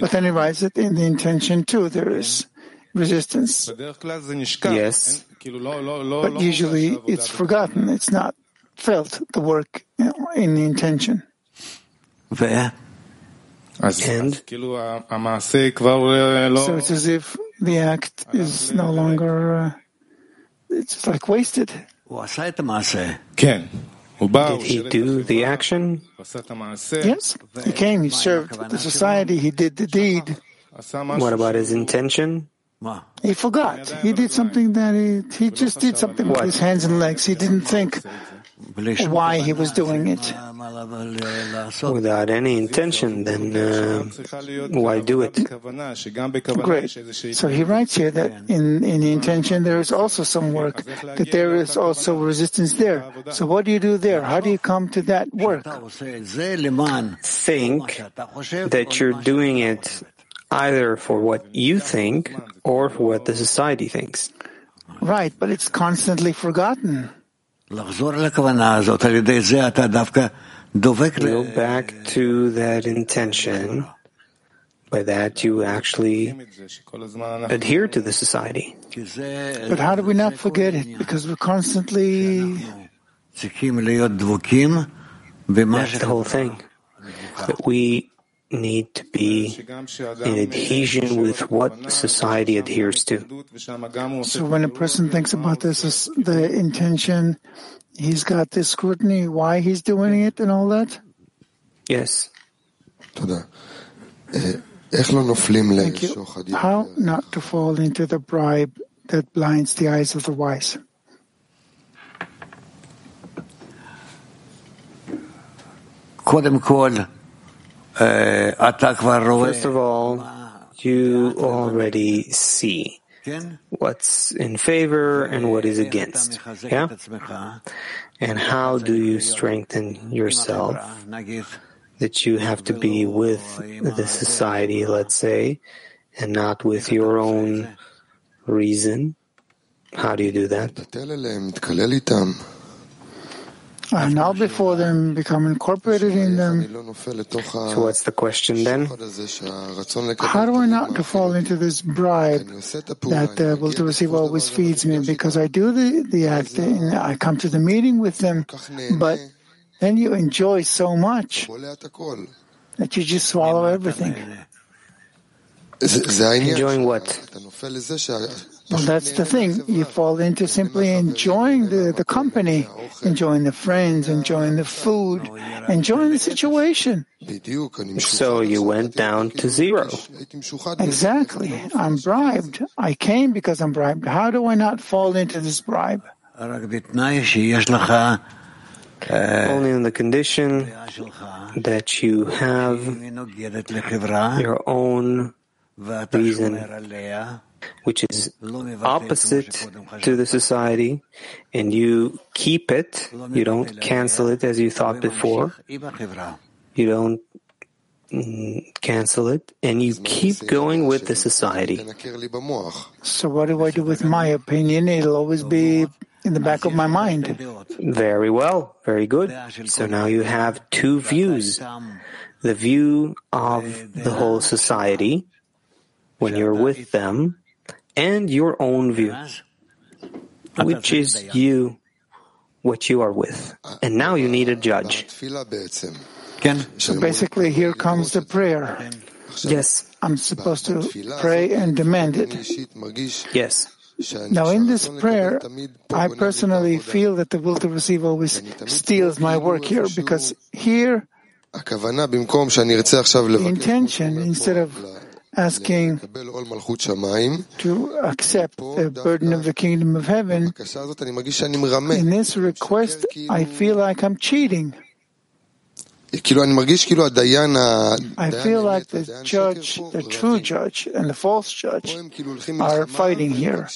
But then he writes it in the intention too, there is resistance. Yes. But usually it's forgotten, it's not felt, the work in the intention. Where? end. So it's as if the act is no longer, uh, it's like wasted. Did he do the action? Yes, he came, he served the society, he did the deed. What about his intention? He forgot. He did something that he, he just did something with his hands and legs. He didn't think why he was doing it. Without any intention, then uh, why do it? Great. So he writes here that in, in the intention there is also some work, that there is also resistance there. So what do you do there? How do you come to that work? Think that you're doing it either for what you think or for what the society thinks. Right, but it's constantly forgotten. Go back to that intention. By that, you actually adhere to the society. But how do we not forget it? Because we're constantly. That's the whole thing. That we need to be in adhesion with what society adheres to. So when a person thinks about this, the intention, he's got this scrutiny, why he's doing it and all that? Yes. Thank you. How not to fall into the bribe that blinds the eyes of the wise? First First of all, you already see what's in favor and what is against. Yeah? And how do you strengthen yourself that you have to be with the society, let's say, and not with your own reason? How do you do that? And now before them, become incorporated in them. So what's the question then? How do I not to fall into this bribe that the will to receive always feeds me? Because I do the, the act and I come to the meeting with them, but then you enjoy so much that you just swallow everything. Enjoying what? Well, That's the thing. You fall into simply enjoying the, the company, enjoying the friends, enjoying the food, enjoying the situation. So you went down to zero. Exactly. I'm bribed. I came because I'm bribed. How do I not fall into this bribe? Only on the condition that you have your own reason which is opposite to the society, and you keep it, you don't cancel it as you thought before, you don't mm, cancel it, and you keep going with the society. So, what do I do with my opinion? It'll always be in the back of my mind. Very well, very good. So now you have two views. the view of the whole society when you're with them and your own view, which is you, what you are with. And now you need a judge. So basically, here comes the prayer. Yes, I'm supposed to pray and demand it. yes. Now, in this prayer, I personally feel that the will to receive always steals my work here because here, the intention, instead of asking to accept the burden of the kingdom of heaven, in this request, I feel like I'm cheating. I feel like the judge, the true judge, and the false judge are fighting here.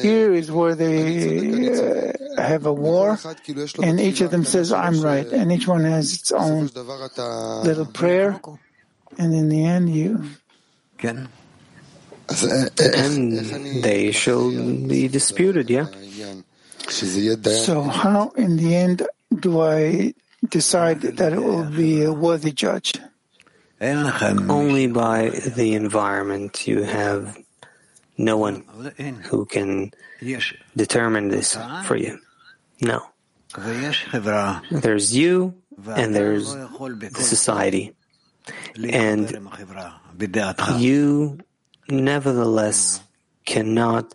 Here is where they uh, have a war, and each of them says, I'm right, and each one has its own little prayer, and in the end, you. And they shall be disputed, yeah? So, how in the end do I decide that it will be a worthy judge? Only by the environment you have no one who can determine this for you. No. There's you and there's the society. And you nevertheless cannot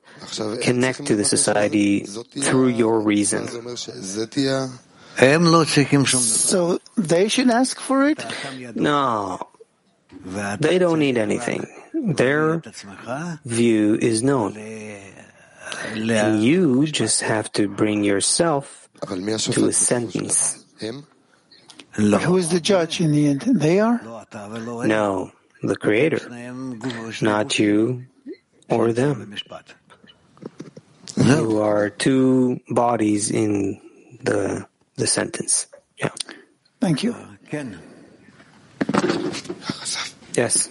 connect to the society through your reason. So they should ask for it? No, they don't need anything. Their view is known. And you just have to bring yourself to a sentence. Who is the judge in the end? They are? No, the Creator, not you or them. You are two bodies in the the sentence. Yeah. Thank you. Yes.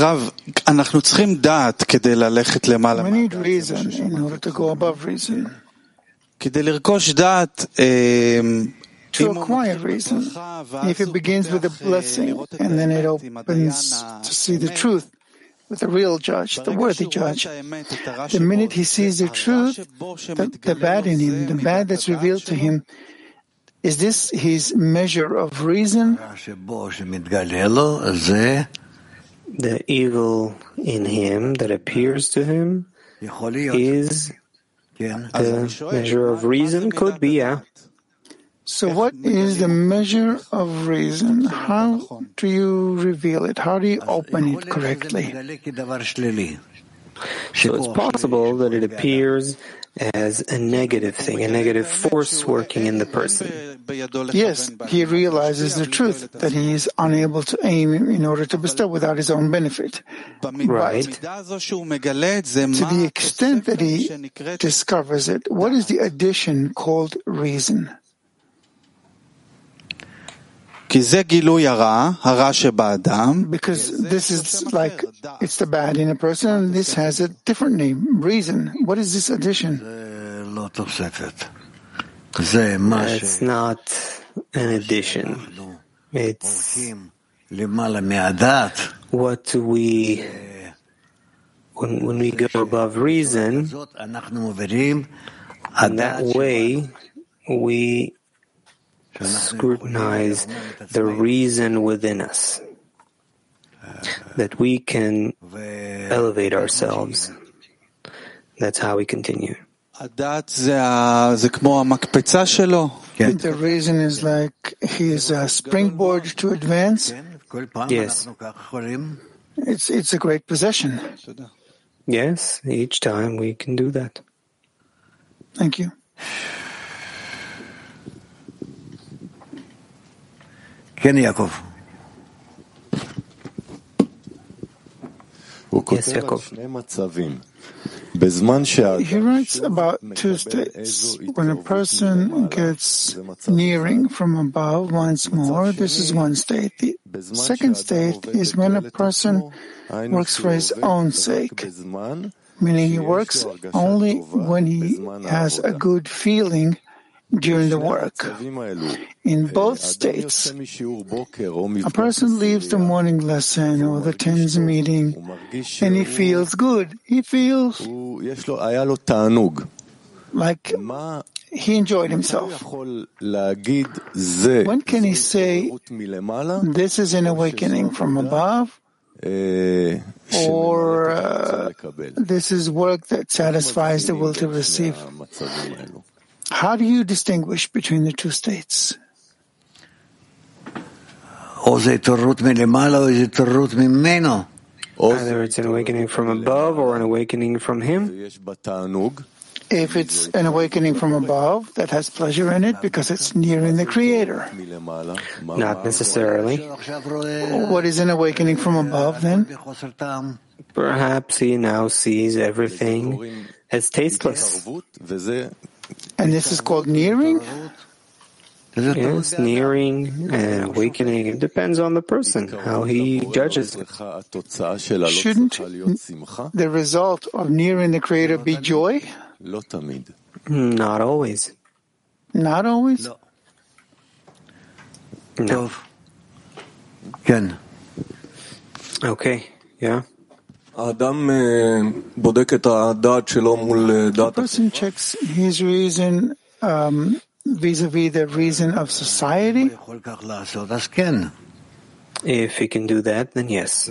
רב, אנחנו צריכים דעת כדי ללכת למעלה. We need reason in order to go above reason. כדי לרכוש דעת, to acquire reason, if it begins with a blessing and then it opens to see the truth with the real judge, the worthy judge, the minute he sees the truth, the, the bad in him, the bad that's revealed to him, is this his measure of reason? The evil in him that appears to him is the measure of reason? Could be, yeah. So, what is the measure of reason? How do you reveal it? How do you open it correctly? So it's possible that it appears as a negative thing, a negative force working in the person. Yes, he realizes the truth that he is unable to aim in order to bestow without his own benefit. Right. To the extent that he discovers it, what is the addition called reason? Because this is like, it's the bad in a person, and this has a different name, reason. What is this addition? It's not an addition. It's what we, when, when we go above reason, in that way, we scrutinize the reason within us, that we can elevate ourselves. That's how we continue. The reason is like his uh, springboard to advance. Yes. It's it's a great possession. Yes, each time we can do that. Thank you. He writes about two states. When a person gets nearing from above once more, this is one state. The second state is when a person works for his own sake, meaning he works only when he has a good feeling during the work. In both states, a person leaves the morning lesson or the tens meeting and he feels good. He feels like he enjoyed himself. When can he say this is an awakening from above? Or uh, this is work that satisfies the will to receive. How do you distinguish between the two states? Either it's an awakening from above or an awakening from him. If it's an awakening from above that has pleasure in it because it's nearing the Creator. Not necessarily. What is an awakening from above then? Perhaps he now sees everything as tasteless. And this is called nearing? Yes, nearing and awakening. It depends on the person, how he judges it. Shouldn't the result of nearing the Creator be joy? Not always. Not always? No. Okay, yeah. A person checks his reason um, vis-a-vis the reason of society. If he can do that, then yes.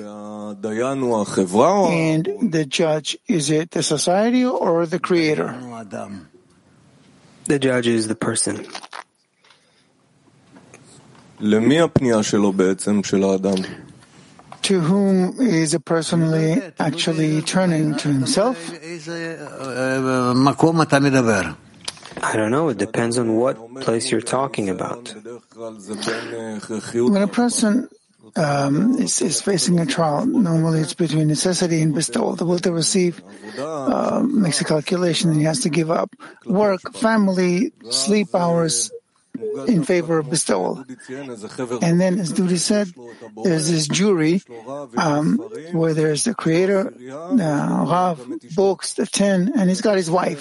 And the judge, is it the society or the creator? The judge is the person. To whom is a personally actually turning to himself? I don't know. It depends on what place you're talking about. When a person um, is, is, facing a trial, normally it's between necessity and bestowal. The will to receive uh, makes a calculation and he has to give up work, family, sleep hours in favor of bestowal. And then, as Dudi said, there's this jury um, where there's the creator, the Rav, books, the ten, and he's got his wife.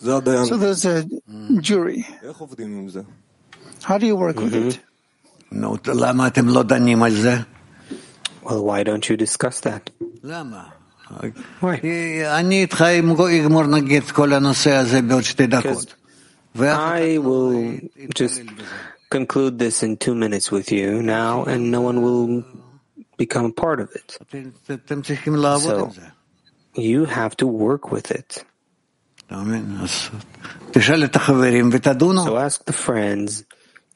So there's a jury. How do you work with it? Well, why don't you discuss that? Why? Because I will just conclude this in two minutes with you now, and no one will become a part of it. So you have to work with it. So ask the friends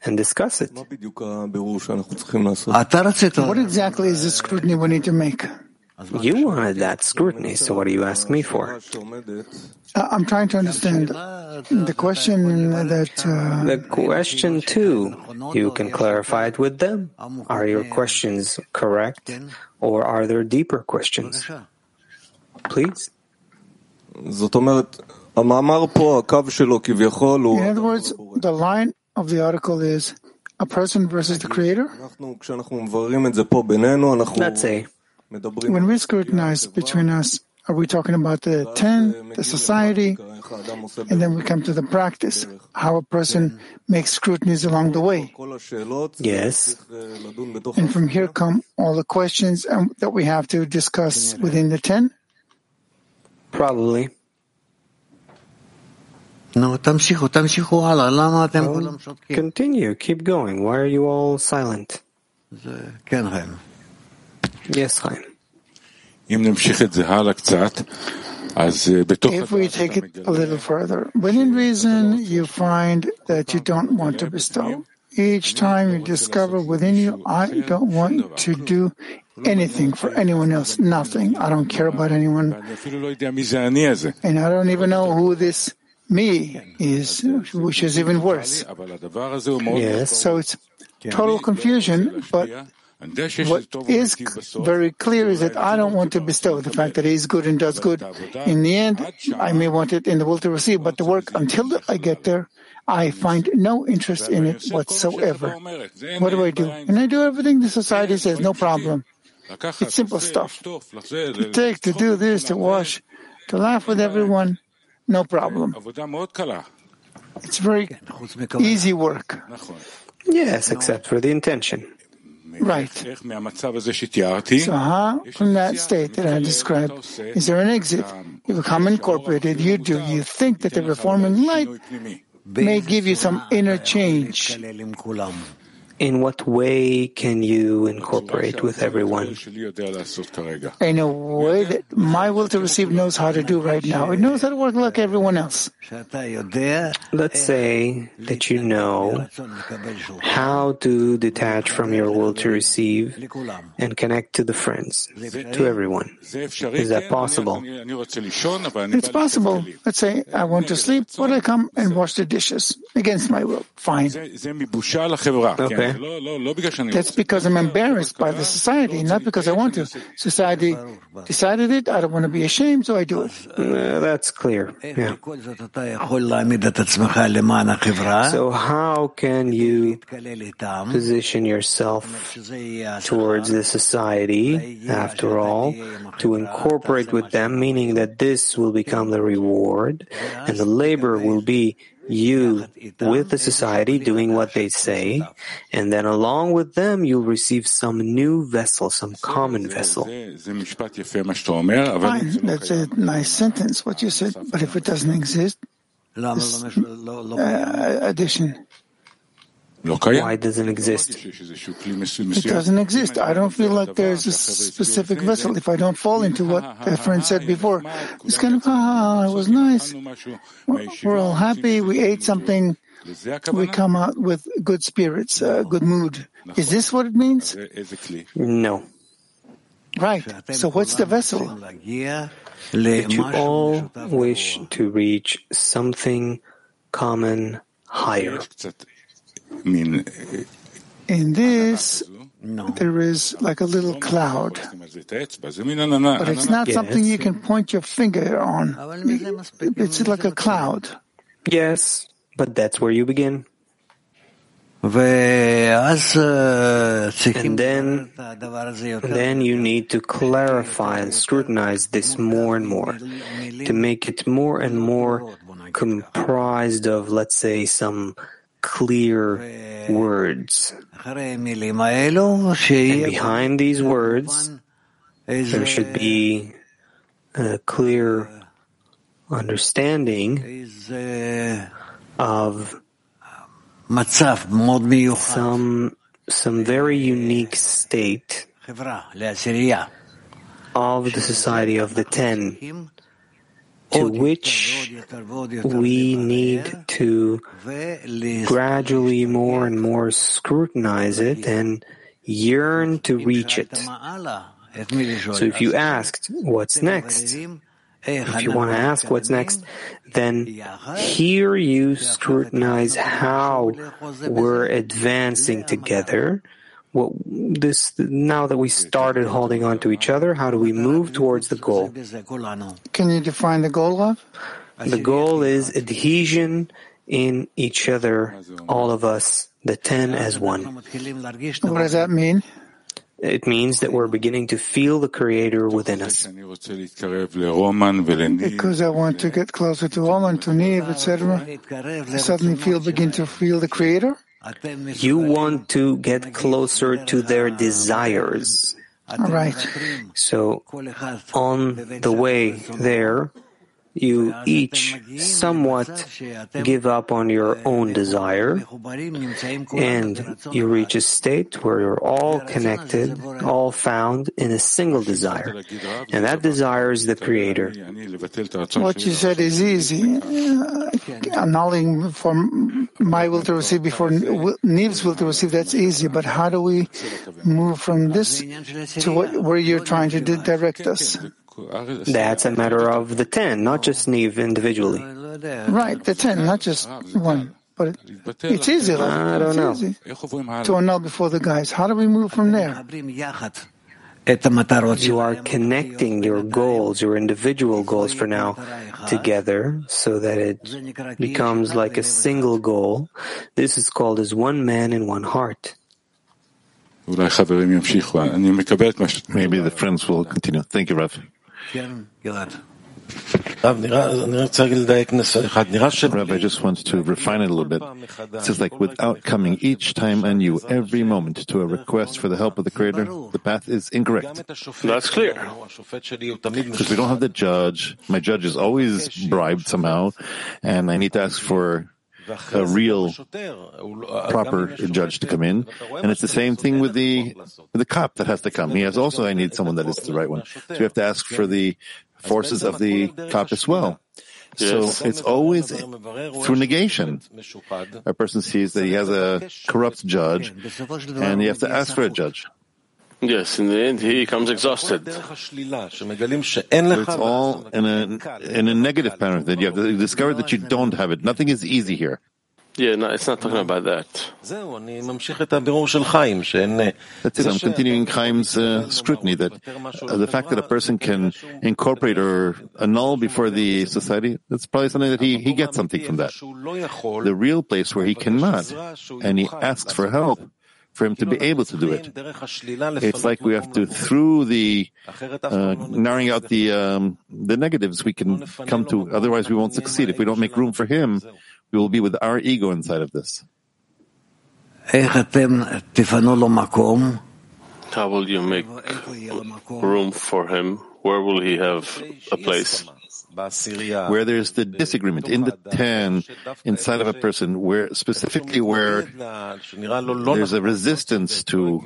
and discuss it. What exactly is the scrutiny we need to make? You wanted that scrutiny, so what do you ask me for? I'm trying to understand the question that. Uh, the question, too, you can clarify it with them. Are your questions correct, or are there deeper questions? Please. In other words, the line of the article is a person versus the creator? Let's say. When we scrutinize between us, are we talking about the ten, the society, and then we come to the practice, how a person makes scrutinies along the way? Yes. And from here come all the questions um, that we have to discuss within the ten? Probably. No, continue, keep going. Why are you all silent? Yes, Chaim. If we take it a little further, within reason, you find that you don't want to bestow. Each time you discover within you, I don't want to do anything for anyone else, nothing. I don't care about anyone. And I don't even know who this me is, which is even worse. Yes. So it's total confusion, but What is very clear is that I don't want to bestow the fact that he is good and does good. In the end, I may want it in the will to receive, but the work until I get there, I find no interest in it whatsoever. What do I do? And I do everything the society says, no problem. It's simple stuff. To take, to do this, to wash, to laugh with everyone, no problem. It's very easy work. Yes, except for the intention. Right. So how, from that state that I described, is there an exit? You become incorporated, you do, you think that the reforming light may give you some inner change. In what way can you incorporate with everyone? In a way that my will to receive knows how to do right now. It knows how to work like everyone else. Let's say that you know how to detach from your will to receive and connect to the friends, to everyone. Is that possible? It's possible. Let's say I want to sleep, but I come and wash the dishes against my will. Fine. Okay. That's because I'm embarrassed by the society, not because I want to. Society decided it. I don't want to be ashamed, so I do it. Uh, that's clear. Yeah. So how can you position yourself towards the society, after all, to incorporate with them, meaning that this will become the reward and the labor will be you with the society doing what they say, and then along with them you'll receive some new vessel, some common vessel. Fine, that's a nice sentence, what you said, but if it doesn't exist, this uh, addition. Why doesn't exist? It doesn't exist. I don't feel like there's a specific vessel. If I don't fall into what the friend said before, it's kind of, ah, it was nice. We're all happy. We ate something. We come out with good spirits, uh, good mood. Is this what it means? No. Right. So what's the vessel? That you all wish to reach something common higher. In this, there is like a little cloud, but it's not something you can point your finger on. It's like a cloud. Yes, but that's where you begin. Uh, and then, then you need to clarify and scrutinize this more and more to make it more and more comprised of, let's say, some clear words. And behind these words, there should be a clear understanding of some, some very unique state of the society of the ten to which we need to gradually more and more scrutinize it and yearn to reach it. So if you asked what's next, if you want to ask what's next, then here you scrutinize how we're advancing together. What this now that we started holding on to each other, how do we move towards the goal? Can you define the goal, love? The goal is adhesion in each other, all of us, the ten as one. What does that mean? It means that we're beginning to feel the Creator within us. Because I want to get closer to Roman, to Neve, etc. I suddenly feel begin to feel the Creator. You want to get closer to their desires. All right. So, on the way there, you each somewhat give up on your own desire and you reach a state where you're all connected, all found in a single desire. And that desire is the Creator. What you said is easy. Uh, annulling for my will to receive before Neve's will to receive, that's easy. But how do we move from this to what, where you're trying to direct us? That's a matter of the ten, not just Neve individually. Right, the ten, not just one. But it, it's easy. Like, I don't know. Easy to annul before the guys. How do we move from there? You are connecting your goals, your individual goals for now, together so that it becomes like a single goal. This is called as one man and one heart. Maybe the friends will continue. Thank you, Rav. Rabbi just wants to refine it a little bit. It says, like, without coming each time anew, every moment, to a request for the help of the Creator, the path is incorrect. That's clear. Because we don't have the judge. My judge is always bribed somehow, and I need to ask for a real proper judge to come in. And it's the same thing with the with the cop that has to come. He has also I need someone that is the right one. So you have to ask for the forces of the cop as well. So it's always through negation. A person sees that he has a corrupt judge, and you have to ask for a judge. Yes, in the end, he becomes exhausted. It's all in a, in a negative pattern that you have to discover that you don't have it. Nothing is easy here. Yeah, no, it's not talking about that. That's it. I'm continuing Chaim's uh, scrutiny that uh, the fact that a person can incorporate or annul before the society, that's probably something that he, he gets something from that. The real place where he cannot and he asks for help for him to be able to do it. It's like we have to, through the uh, narrowing out the um, the negatives, we can come to. Otherwise, we won't succeed. If we don't make room for him, we will be with our ego inside of this. How will you make room for him? Where will he have a place? where there's the disagreement in the ten inside of a person, where specifically where there's a resistance to,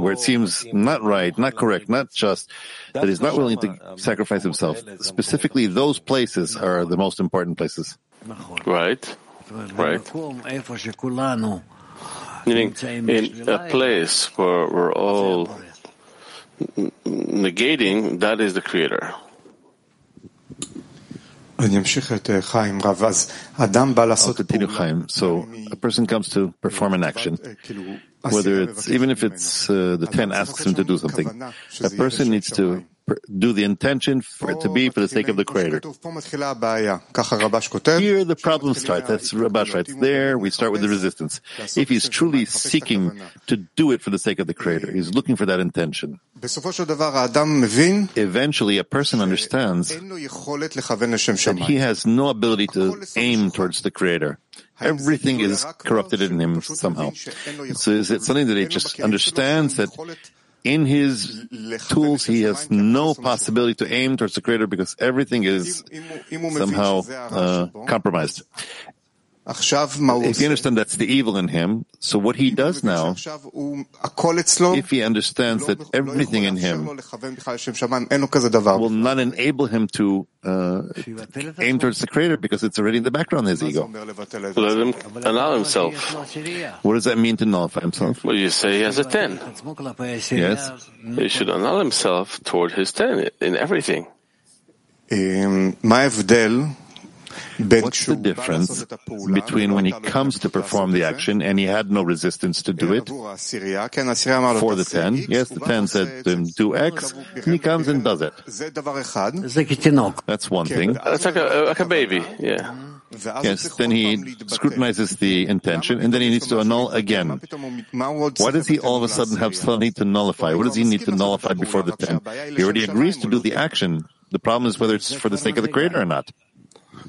where it seems not right, not correct, not just, that he's not willing to sacrifice himself. Specifically, those places are the most important places. Right. Right. Meaning, in a place where we're all negating, that is the Creator. Continue, Chaim. So a person comes to perform an action, whether it's even if it's uh, the ten asks him to do something. A person needs to do the intention for it to be for the sake of the Creator. Here the problem starts. That's Rabash writes. There we start with the resistance. If he's truly seeking to do it for the sake of the Creator, he's looking for that intention. Eventually, a person understands that he has no ability to aim towards the Creator. Everything is corrupted in him somehow. So is it something that he just understands that in his tools, he has no possibility to aim towards the Creator because everything is somehow uh, compromised. If you understand that's the evil in him, so what he does now, if he understands that everything in him will not enable him to uh, aim towards the Creator because it's already in the background, his ego. Let him annul himself. What does that mean to nullify himself? Well, you say he has a 10. Yes. He should annul himself toward his 10 in everything. Um, What's the difference between when he comes to perform the action and he had no resistance to do it? For the 10, yes, the 10 said to him, do X, and he comes and does it. That's one thing. That's like a, like a baby, yeah. Yes, then he scrutinizes the intention and then he needs to annul again. Why does he all of a sudden have suddenly to nullify? What does he need to nullify before the 10? He already agrees to do the action. The problem is whether it's for the sake of the Creator or not.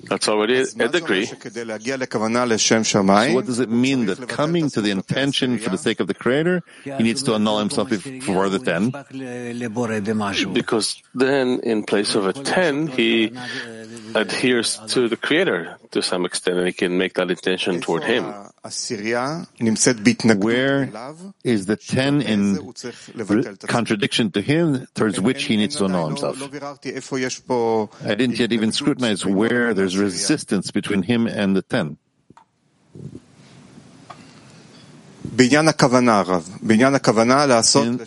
That's already a degree. So what does it mean that coming to the intention for the sake of the Creator, he needs to annul himself before the ten? Because then, in place of a ten, he adheres to the Creator to some extent, and he can make that intention toward him. Where is the 10 in contradiction to him towards which he needs to know himself? I didn't yet even scrutinize where there's resistance between him and the 10.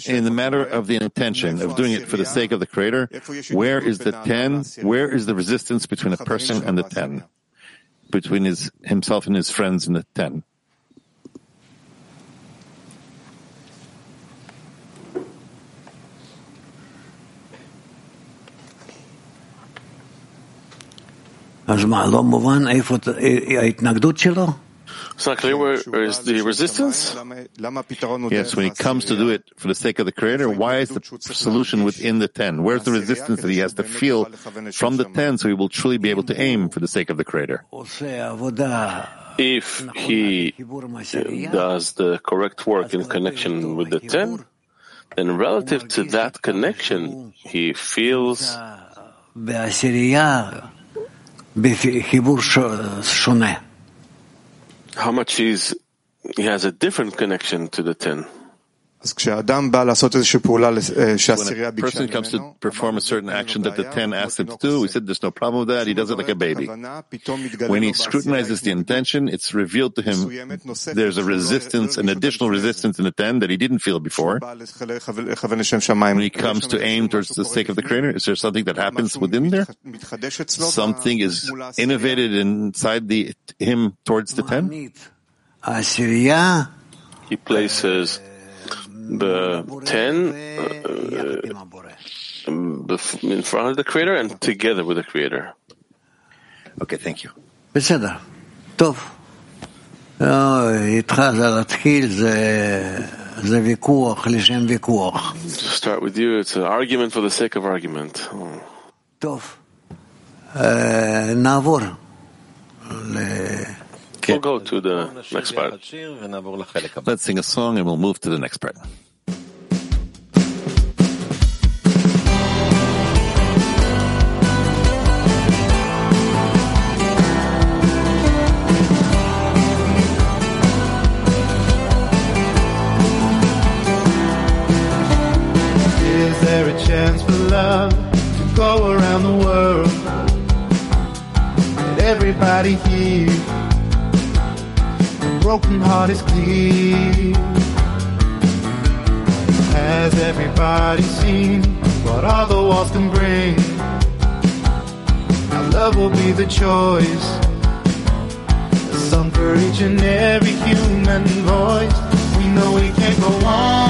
In, in, the matter of the intention of doing it for the sake of the Creator, where is the ten? Where is the resistance between a person and the ten? between his himself and his friends in the ten. אז מה, לא מובן איפה ההתנגדות שלו? Exactly where is the resistance? Yes, when he comes to do it for the sake of the Creator, why is the solution within the ten? Where's the resistance that he has to feel from the ten so he will truly be able to aim for the sake of the Creator? If he does the correct work in connection with the ten, then relative to that connection, he feels how much he's, he has a different connection to the ten. When a person comes to perform a certain action that the ten asked him to do, we said there's no problem with that. He does it like a baby. When he scrutinizes the intention, it's revealed to him there's a resistance, an additional resistance in the ten that he didn't feel before. When he comes to aim towards the sake of the Creator, is there something that happens within there? Something is innovated inside the him towards the ten. He places the ten uh, uh, in front of the Creator and together with the Creator. Okay, thank you. Start with you. It's an argument for the sake of argument. Oh. Okay. We'll go to the next part. Let's sing a song and we'll move to the next part. chance for love to go around the world. Everybody here broken heart is clear. Has everybody seen what all the walls can bring? Now love will be the choice. Song for each and every human voice. We know we can't go on